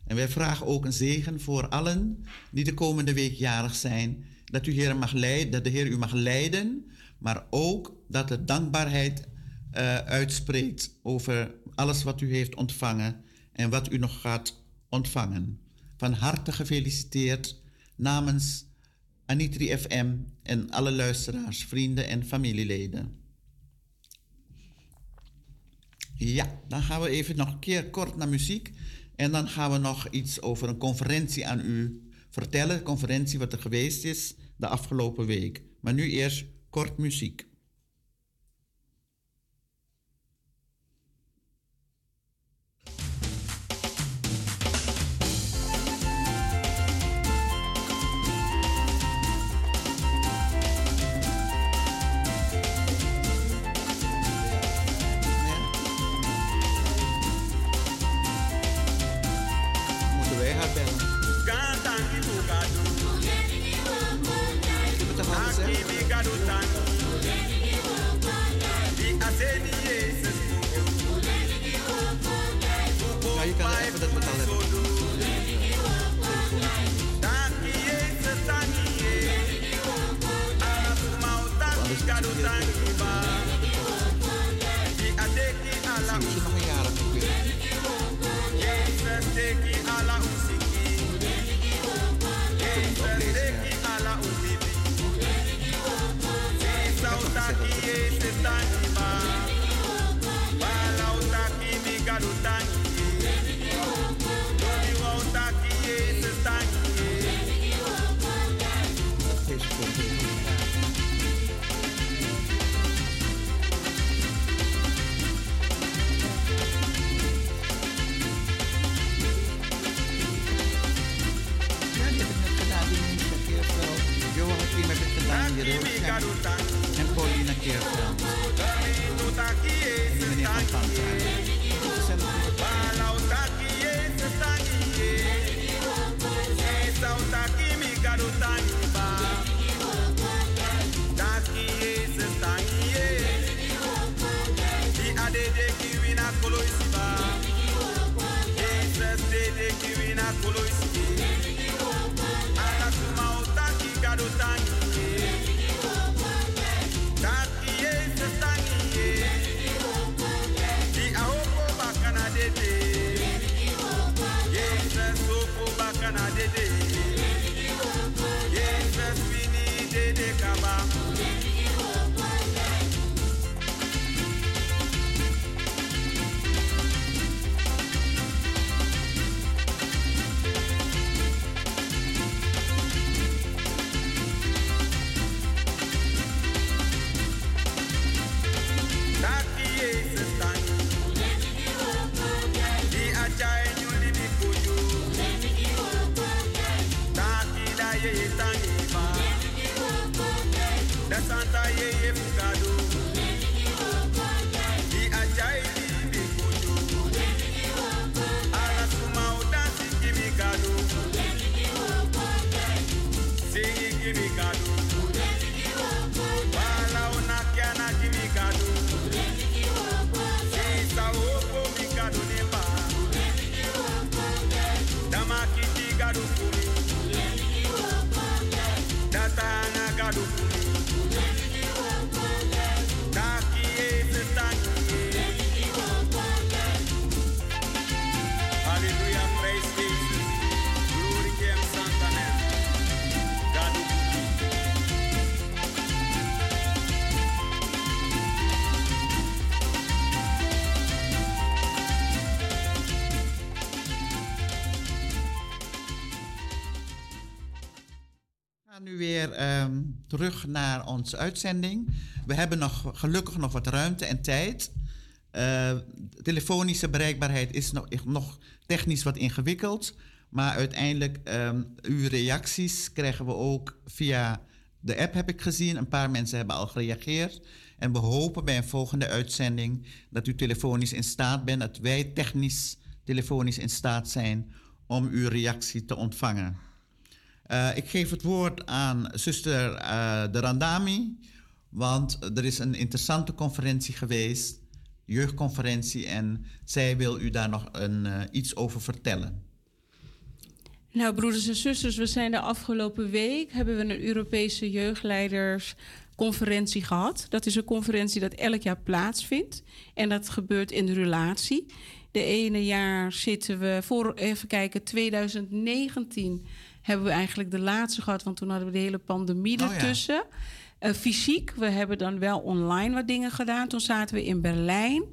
En wij vragen ook een zegen voor allen die de komende week jarig zijn. Dat, u Heer mag leiden, dat de Heer u mag leiden, maar ook dat de dankbaarheid uh, uitspreekt over alles wat u heeft ontvangen en wat u nog gaat ontvangen. Van harte gefeliciteerd namens Anitri FM en alle luisteraars, vrienden en familieleden. Ja, dan gaan we even nog een keer kort naar muziek. En dan gaan we nog iets over een conferentie aan u vertellen. Conferentie wat er geweest is de afgelopen week. Maar nu eerst kort muziek. Jeroen en Paulina Keerveld. En meneer Constanza. Terug naar onze uitzending. We hebben nog, gelukkig nog wat ruimte en tijd. Uh, telefonische bereikbaarheid is nog, nog, technisch wat ingewikkeld. Maar uiteindelijk, um, uw reacties krijgen we ook via de app, heb ik gezien. Een paar mensen hebben al gereageerd. En we hopen bij een volgende uitzending dat u telefonisch in staat bent, dat wij technisch telefonisch in staat zijn om uw reactie te ontvangen. Uh, ik geef het woord aan zuster uh, de Randami, want er is een interessante conferentie geweest, jeugdconferentie, en zij wil u daar nog een, uh, iets over vertellen. Nou, broeders en zusters, we zijn de afgelopen week hebben we een Europese jeugdleidersconferentie gehad. Dat is een conferentie dat elk jaar plaatsvindt en dat gebeurt in de relatie. De ene jaar zitten we voor even kijken 2019 hebben we eigenlijk de laatste gehad, want toen hadden we de hele pandemie Oh ja. ertussen. Eh, fysiek, we hebben dan wel online wat dingen gedaan. Toen zaten we in Berlijn.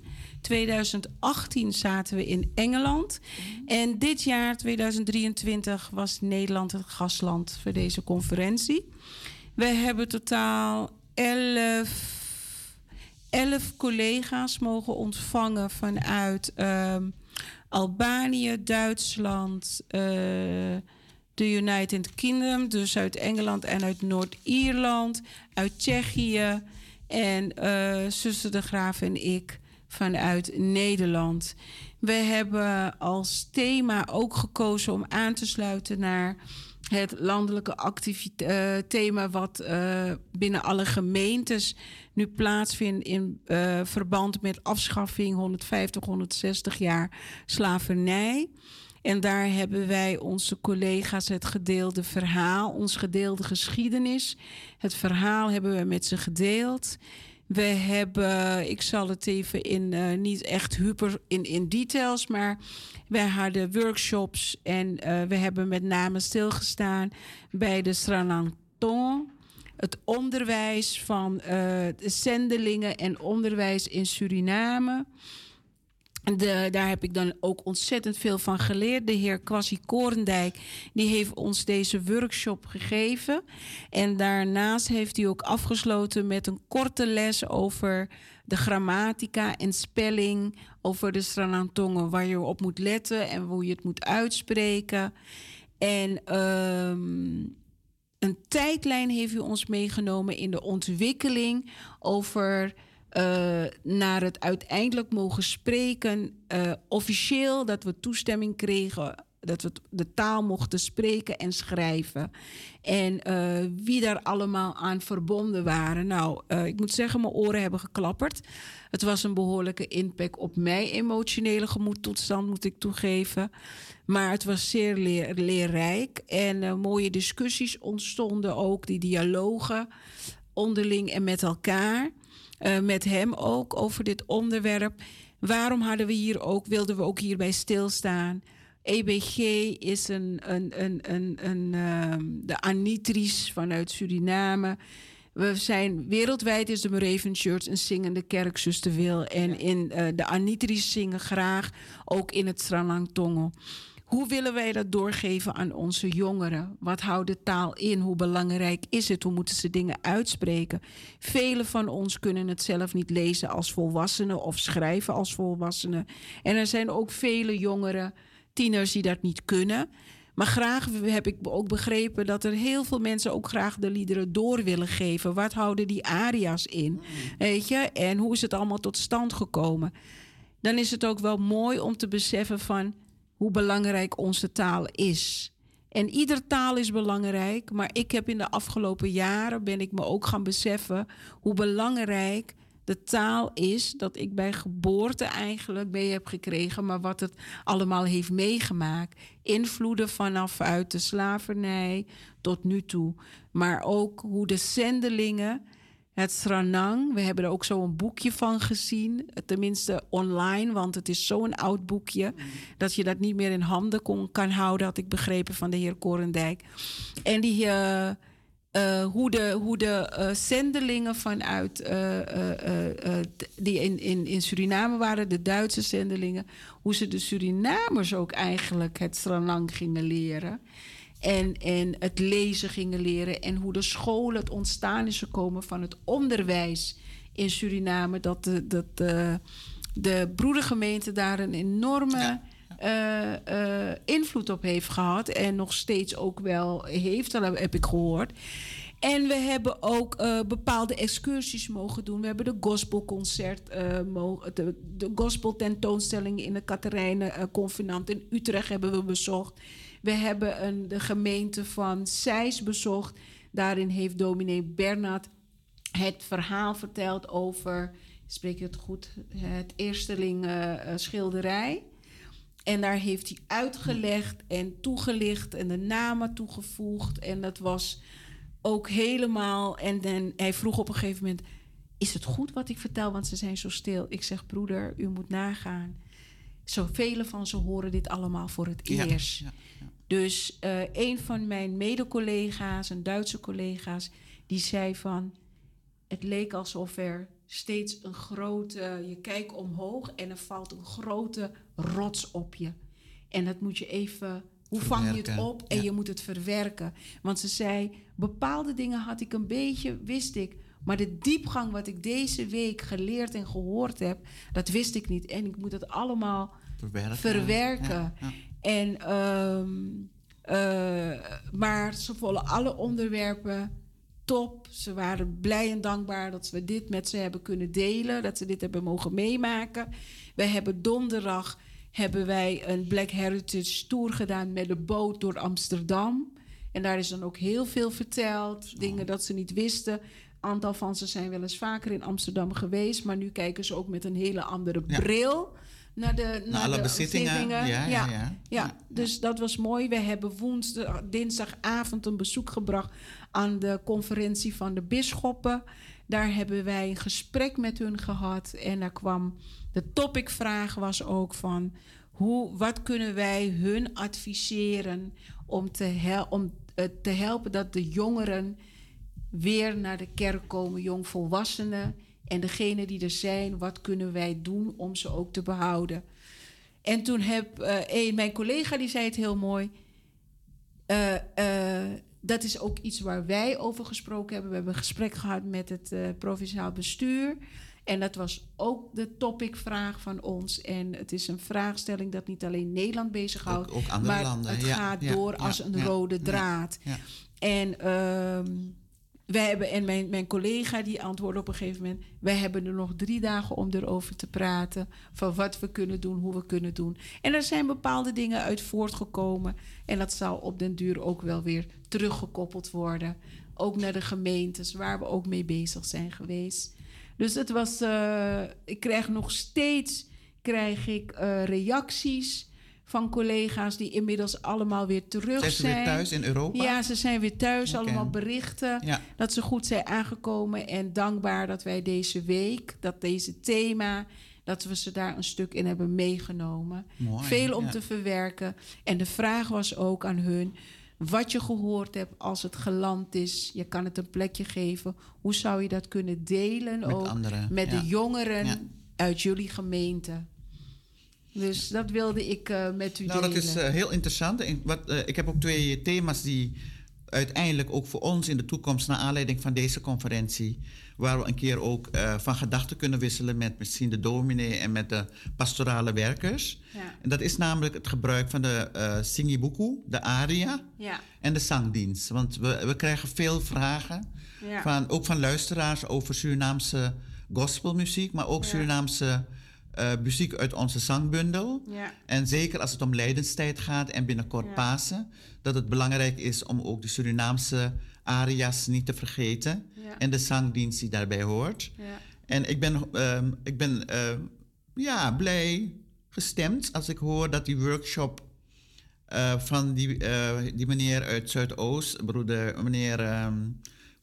2018 zaten we in Engeland. En dit jaar, 2023, was Nederland het gastland voor deze conferentie. We hebben totaal 11, 11 collega's mogen ontvangen vanuit ehm, Albanië, Duitsland, eh, de United Kingdom, dus uit Engeland en uit Noord-Ierland, uit Tsjechië en eh zuster de Graaf en ik vanuit Nederland. We hebben als thema ook gekozen om aan te sluiten naar het landelijke eh, thema wat eh, binnen alle gemeentes nu plaatsvindt in verband met afschaffing 150, 160 jaar slavernij. En daar hebben wij onze collega's het gedeelde verhaal, ons gedeelde geschiedenis. Het verhaal hebben we met ze gedeeld. We hebben, ik zal het even in, eh, niet echt hyper in, in details, maar wij hadden workshops en eh, we hebben met name stilgestaan bij de Srananton. Het onderwijs van eh, de zendelingen en onderwijs in Suriname. De, daar heb ik dan ook ontzettend veel van geleerd. De heer Kwasi Korendijk die heeft ons deze workshop gegeven. En daarnaast heeft hij ook afgesloten met een korte les over de grammatica en spelling. Over de Sranantongen, waar je op moet letten en hoe je het moet uitspreken. En ehm, een tijdlijn heeft u ons meegenomen in de ontwikkeling over eh, naar het uiteindelijk mogen spreken, eh, officieel dat we toestemming kregen. Dat we de taal mochten spreken en schrijven. En eh, wie daar allemaal aan verbonden waren. Nou, ik moet zeggen, mijn oren hebben geklapperd. Het was een behoorlijke impact op mijn emotionele gemoedtoestand, moet ik toegeven. Maar het was zeer leer- leerrijk. En mooie discussies ontstonden ook, die dialogen onderling en met elkaar. Eh, met hem ook over dit onderwerp. Waarom hadden we hier ook, wilden we ook hierbij stilstaan? EBG is een, een, een, een, een, ehm, de Anitris vanuit Suriname. We zijn wereldwijd is de Moravian Church een zingende kerk, zuster Wil. En in eh, de Anitris zingen graag, ook in het Sranang Tongo. Hoe willen wij dat doorgeven aan onze jongeren? Wat houdt de taal in? Hoe belangrijk is het? Hoe moeten ze dingen uitspreken? Velen van ons kunnen het zelf niet lezen als volwassenen of schrijven als volwassenen. En er zijn ook vele jongeren, tieners, die dat niet kunnen. Maar graag heb ik ook begrepen dat er heel veel mensen ook graag de liederen door willen geven. Wat houden die aria's in? Weet je? En hoe is het allemaal tot stand gekomen? Dan is het ook wel mooi om te beseffen van hoe belangrijk onze taal is. En ieder taal is belangrijk, maar ik heb in de afgelopen jaren ben ik me ook gaan beseffen hoe belangrijk de taal is dat ik bij geboorte eigenlijk mee heb gekregen, maar wat het allemaal heeft meegemaakt. Invloeden vanaf uit de slavernij tot nu toe, maar ook hoe de zendelingen het Sranang, we hebben er ook zo een boekje van gezien. Tenminste online, want het is zo'n oud boekje. Dat je dat niet meer in handen kon, kan houden, had ik begrepen van de heer Korendijk. En die, eh, eh, hoe de, hoe de eh, zendelingen vanuit, die in, in, in Suriname waren, de Duitse zendelingen, hoe ze de Surinamers ook eigenlijk het Sranang gingen leren. En, en het lezen gingen leren. En hoe de scholen, het ontstaan is gekomen van het onderwijs in Suriname. Dat de, dat de, de broedergemeente daar een enorme eh, eh, invloed op heeft gehad. En nog steeds ook wel heeft, dat heb ik gehoord. En we hebben ook eh, bepaalde excursies mogen doen. We hebben de gospelconcert, mogen, de, de gospeltentoonstelling in de Katerijnen Convenant in Utrecht hebben we bezocht. We hebben een, de gemeente van Zeist bezocht. Daarin heeft dominee Bernard het verhaal verteld over, spreek je het goed, het eersteling eh, eh, schilderij. En daar heeft hij uitgelegd en toegelicht en de namen toegevoegd. En dat was ook helemaal. En dan, hij vroeg op een gegeven moment: Is het goed wat ik vertel? Want ze zijn zo stil. Ik zeg: Broeder, u moet nagaan. Zoveel van ze horen dit allemaal voor het Ja, eerst. ja, Dus eh, een van mijn mede-collega's, een Duitse collega's, die zei van... Het leek alsof er steeds een grote... Je kijkt omhoog en er valt een grote rots op je. En dat moet je even... Hoe vang je het op? En ja. je moet het verwerken. Want ze zei, bepaalde dingen had ik een beetje, wist ik. Maar de diepgang wat ik deze week geleerd en gehoord heb... dat wist ik niet. En ik moet het allemaal Verwerken. verwerken. Ja, ja. En, ehm, eh, maar ze vonden alle onderwerpen top. Ze waren blij en dankbaar dat we dit met ze hebben kunnen delen. Dat ze dit hebben mogen meemaken. We hebben donderdag hebben wij een Black Heritage Tour gedaan met de boot door Amsterdam. En daar is dan ook heel veel verteld. Dingen dat ze niet wisten. Een aantal van ze zijn wel eens vaker in Amsterdam geweest. Maar nu kijken ze ook met een hele andere Ja. bril naar de, naar alle de bezittingen. Ja, ja, ja. ja. Ja, dus dat was mooi. We hebben woensdag, dinsdagavond een bezoek gebracht aan de conferentie van de bisschoppen. Daar hebben wij een gesprek met hun gehad. En daar kwam de topicvraag was ook van hoe, wat kunnen wij hun adviseren om te, hel- om, eh, te helpen dat de jongeren weer naar de kerk komen, jongvolwassenen. En degenen die er zijn, wat kunnen wij doen om ze ook te behouden? En toen heb eh, een, mijn collega, die zei het heel mooi. eh, eh, dat is ook iets waar wij over gesproken hebben. We hebben een gesprek gehad met het provinciaal bestuur. En dat was ook de topicvraag van ons. En het is een vraagstelling dat niet alleen Nederland bezighoudt. Ook- ook andere maar landen, het ja, gaat ja, door ja, als een rode draad. ja. En ehm, wij hebben, en mijn, mijn collega die antwoordde op een gegeven moment: wij hebben er nog drie dagen om erover te praten. Van wat we kunnen doen, hoe we kunnen doen. En er zijn bepaalde dingen uit voortgekomen. En dat zal op den duur ook wel weer teruggekoppeld worden. Ook naar de gemeentes waar we ook mee bezig zijn geweest. Dus het was, eh, ik krijg nog steeds krijg ik, eh, reacties van collega's die inmiddels allemaal weer terug Zijn ze zijn. weer thuis in Europa? Ja, ze zijn weer thuis. Allemaal berichten Ja. dat ze goed zijn aangekomen. En dankbaar dat wij deze week, dat deze thema, dat we ze daar een stuk in hebben meegenomen. Mooi, Veel om ja. te verwerken. En de vraag was ook aan hun. Wat je gehoord hebt als het geland is, je kan het een plekje geven. Hoe zou je dat kunnen delen Met ook anderen, met ja. de jongeren uit jullie gemeente? Dus dat wilde ik eh, met u Nou, dat is eh, heel interessant. En wat, eh, ik heb ook twee thema's die uiteindelijk ook voor ons in de toekomst, naar aanleiding van deze conferentie, waar we een keer ook van gedachten kunnen wisselen met misschien de dominee en met de pastorale werkers. Ja. En dat is namelijk het gebruik van de singibuku, de aria Ja. en de zangdienst. Want we, we krijgen veel vragen, Ja. van, ook van luisteraars over Surinaamse gospelmuziek, maar ook. Surinaamse eh, muziek uit onze zangbundel. Ja. En zeker als het om lijdenstijd gaat en binnenkort Ja. Pasen, dat het belangrijk is om ook de Surinaamse aria's niet te vergeten Ja. en de zangdienst die daarbij hoort. Ja. En ik ben, ehm, ik ben eh, ja, blij gestemd als ik hoor dat die workshop eh, van die, die meneer uit Zuidoost, broeder, meneer, ehm,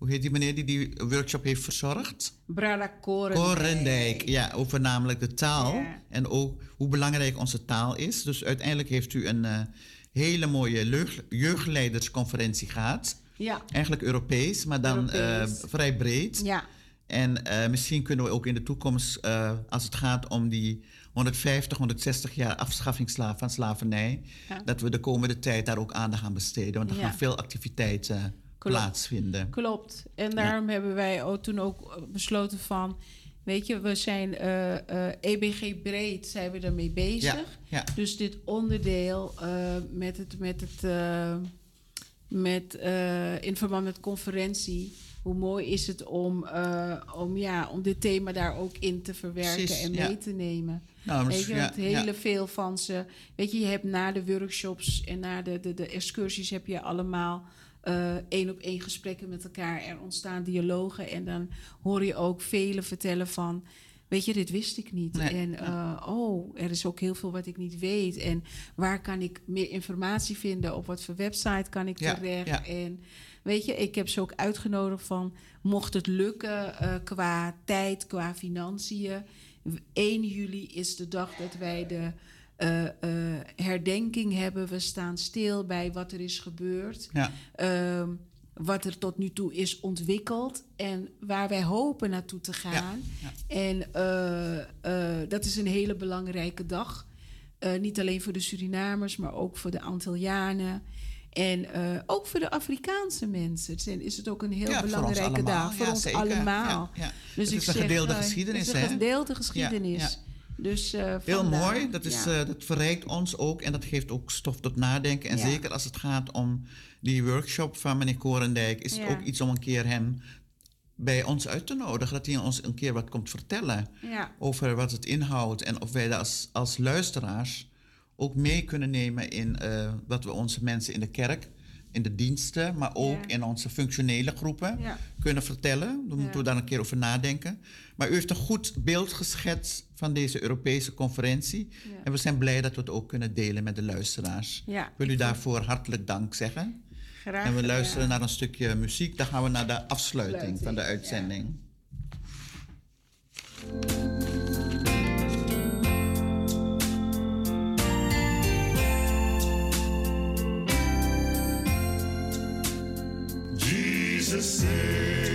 hoe heet die meneer die die workshop heeft verzorgd? Brada Korendijk. Korendijk, ja, over namelijk de taal. Ja. En ook hoe belangrijk onze taal is. Dus uiteindelijk heeft u een eh, hele mooie jeugdleidersconferentie gehad. Ja. Eigenlijk Europees, maar dan eh, vrij breed. Ja. En eh, misschien kunnen we ook in de toekomst, als het gaat om die 150, 160 jaar afschaffing van slavernij, Ja. dat we de komende tijd daar ook aandacht aan besteden. Want er Ja. gaan veel activiteiten Klopt. plaatsvinden. Klopt. En daarom hebben wij ook toen ook besloten van... Weet je, we zijn eh, eh, EBG breed zijn we ermee bezig. Ja, ja. Dus dit onderdeel eh, met het... Met het met, in verband met conferentie... Hoe mooi is het om, om, ja, om dit thema daar ook in te verwerken Precies, en ja. mee te nemen. Nou, Weet je, want hele veel van ze. Weet je, je hebt na de workshops en na de, de, de excursies heb je allemaal één op één gesprekken met elkaar. Er ontstaan dialogen en dan hoor je ook velen vertellen van. weet je, dit wist ik niet. Nee, En eh, oh, er is ook heel veel wat ik niet weet. En waar kan ik meer informatie vinden? Op wat voor website kan ik Ja, terecht? ja. En weet je, ik heb ze ook uitgenodigd van... mocht het lukken eh, qua tijd, qua financiën... 1 juli is de dag dat wij de eh, eh, herdenking hebben. We staan stil bij wat er is gebeurd. Ja. Ehm, wat er tot nu toe is ontwikkeld en waar wij hopen naartoe te gaan. ja. En eh, dat is een hele belangrijke dag. Niet alleen voor de Surinamers, maar ook voor de Antillianen. En ook voor de Afrikaanse mensen zijn, is het ook een heel Ja, voor ons belangrijke allemaal. dag. Voor ons allemaal. Dus Het ik is een zeg, gedeelde geschiedenis, Het is een gedeelde geschiedenis. Dus, eh, Heel mooi, dat, is, ja. eh, dat verrijkt ons ook en dat geeft ook stof tot nadenken. En Ja. zeker als het gaat om die workshop van meneer Korendijk, is Ja. het ook iets om een keer hem bij ons uit te nodigen. Dat hij ons een keer wat komt vertellen over wat het inhoudt en of wij als, als luisteraars ook mee kunnen nemen in eh, wat we onze mensen in de kerk, in de diensten, maar ook Ja. in onze functionele groepen Ja. kunnen vertellen. Dan moeten we daar een keer over nadenken. Maar u heeft een goed beeld geschetst van deze Europese conferentie. En we zijn blij dat we het ook kunnen delen met de luisteraars. Ik wil u daarvoor hartelijk dank zeggen. Graag en we luisteren naar een stukje muziek. Dan gaan we naar de afsluiting Sluiting, van de uitzending. to see.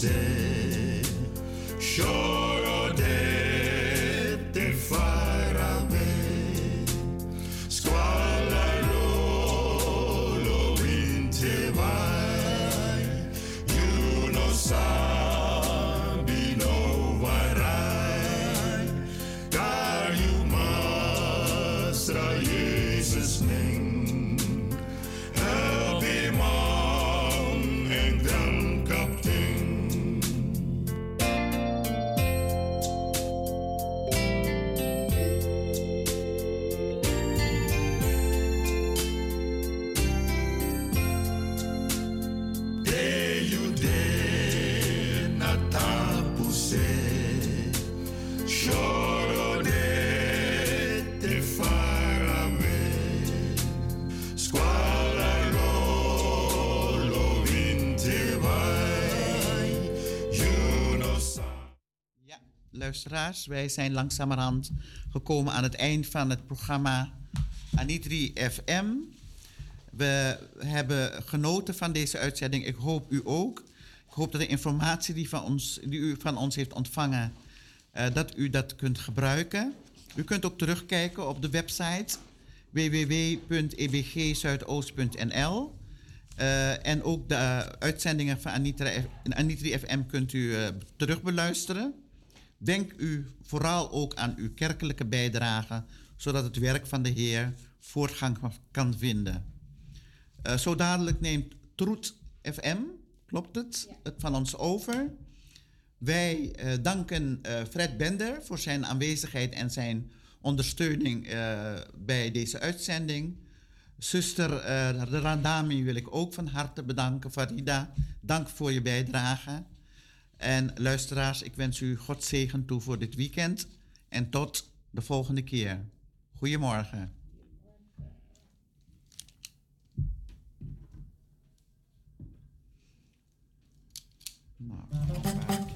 say luisteraars, wij zijn langzamerhand gekomen aan het eind van het programma Anitri FM. We hebben genoten van deze uitzending. Ik hoop u ook. Ik hoop dat de informatie die, van ons, die u van ons heeft ontvangen, eh, dat u dat kunt gebruiken. U kunt ook terugkijken op de website www.ebgzuidoost.nl. Eh, en ook de uitzendingen van Anitri FM kunt u eh, terugbeluisteren. Denk u vooral ook aan uw kerkelijke bijdrage, zodat het werk van de Heer voortgang kan vinden. Eh, zo dadelijk neemt Troet FM Klopt het? Het van ons over. Wij eh, danken eh, Fred Bender voor zijn aanwezigheid en zijn ondersteuning bij deze uitzending. Zuster Radami wil ik ook van harte bedanken. Farida, dank voor je bijdrage. En luisteraars, ik wens u God zegen toe voor dit weekend. En tot de volgende keer. Goedemorgen. Nou,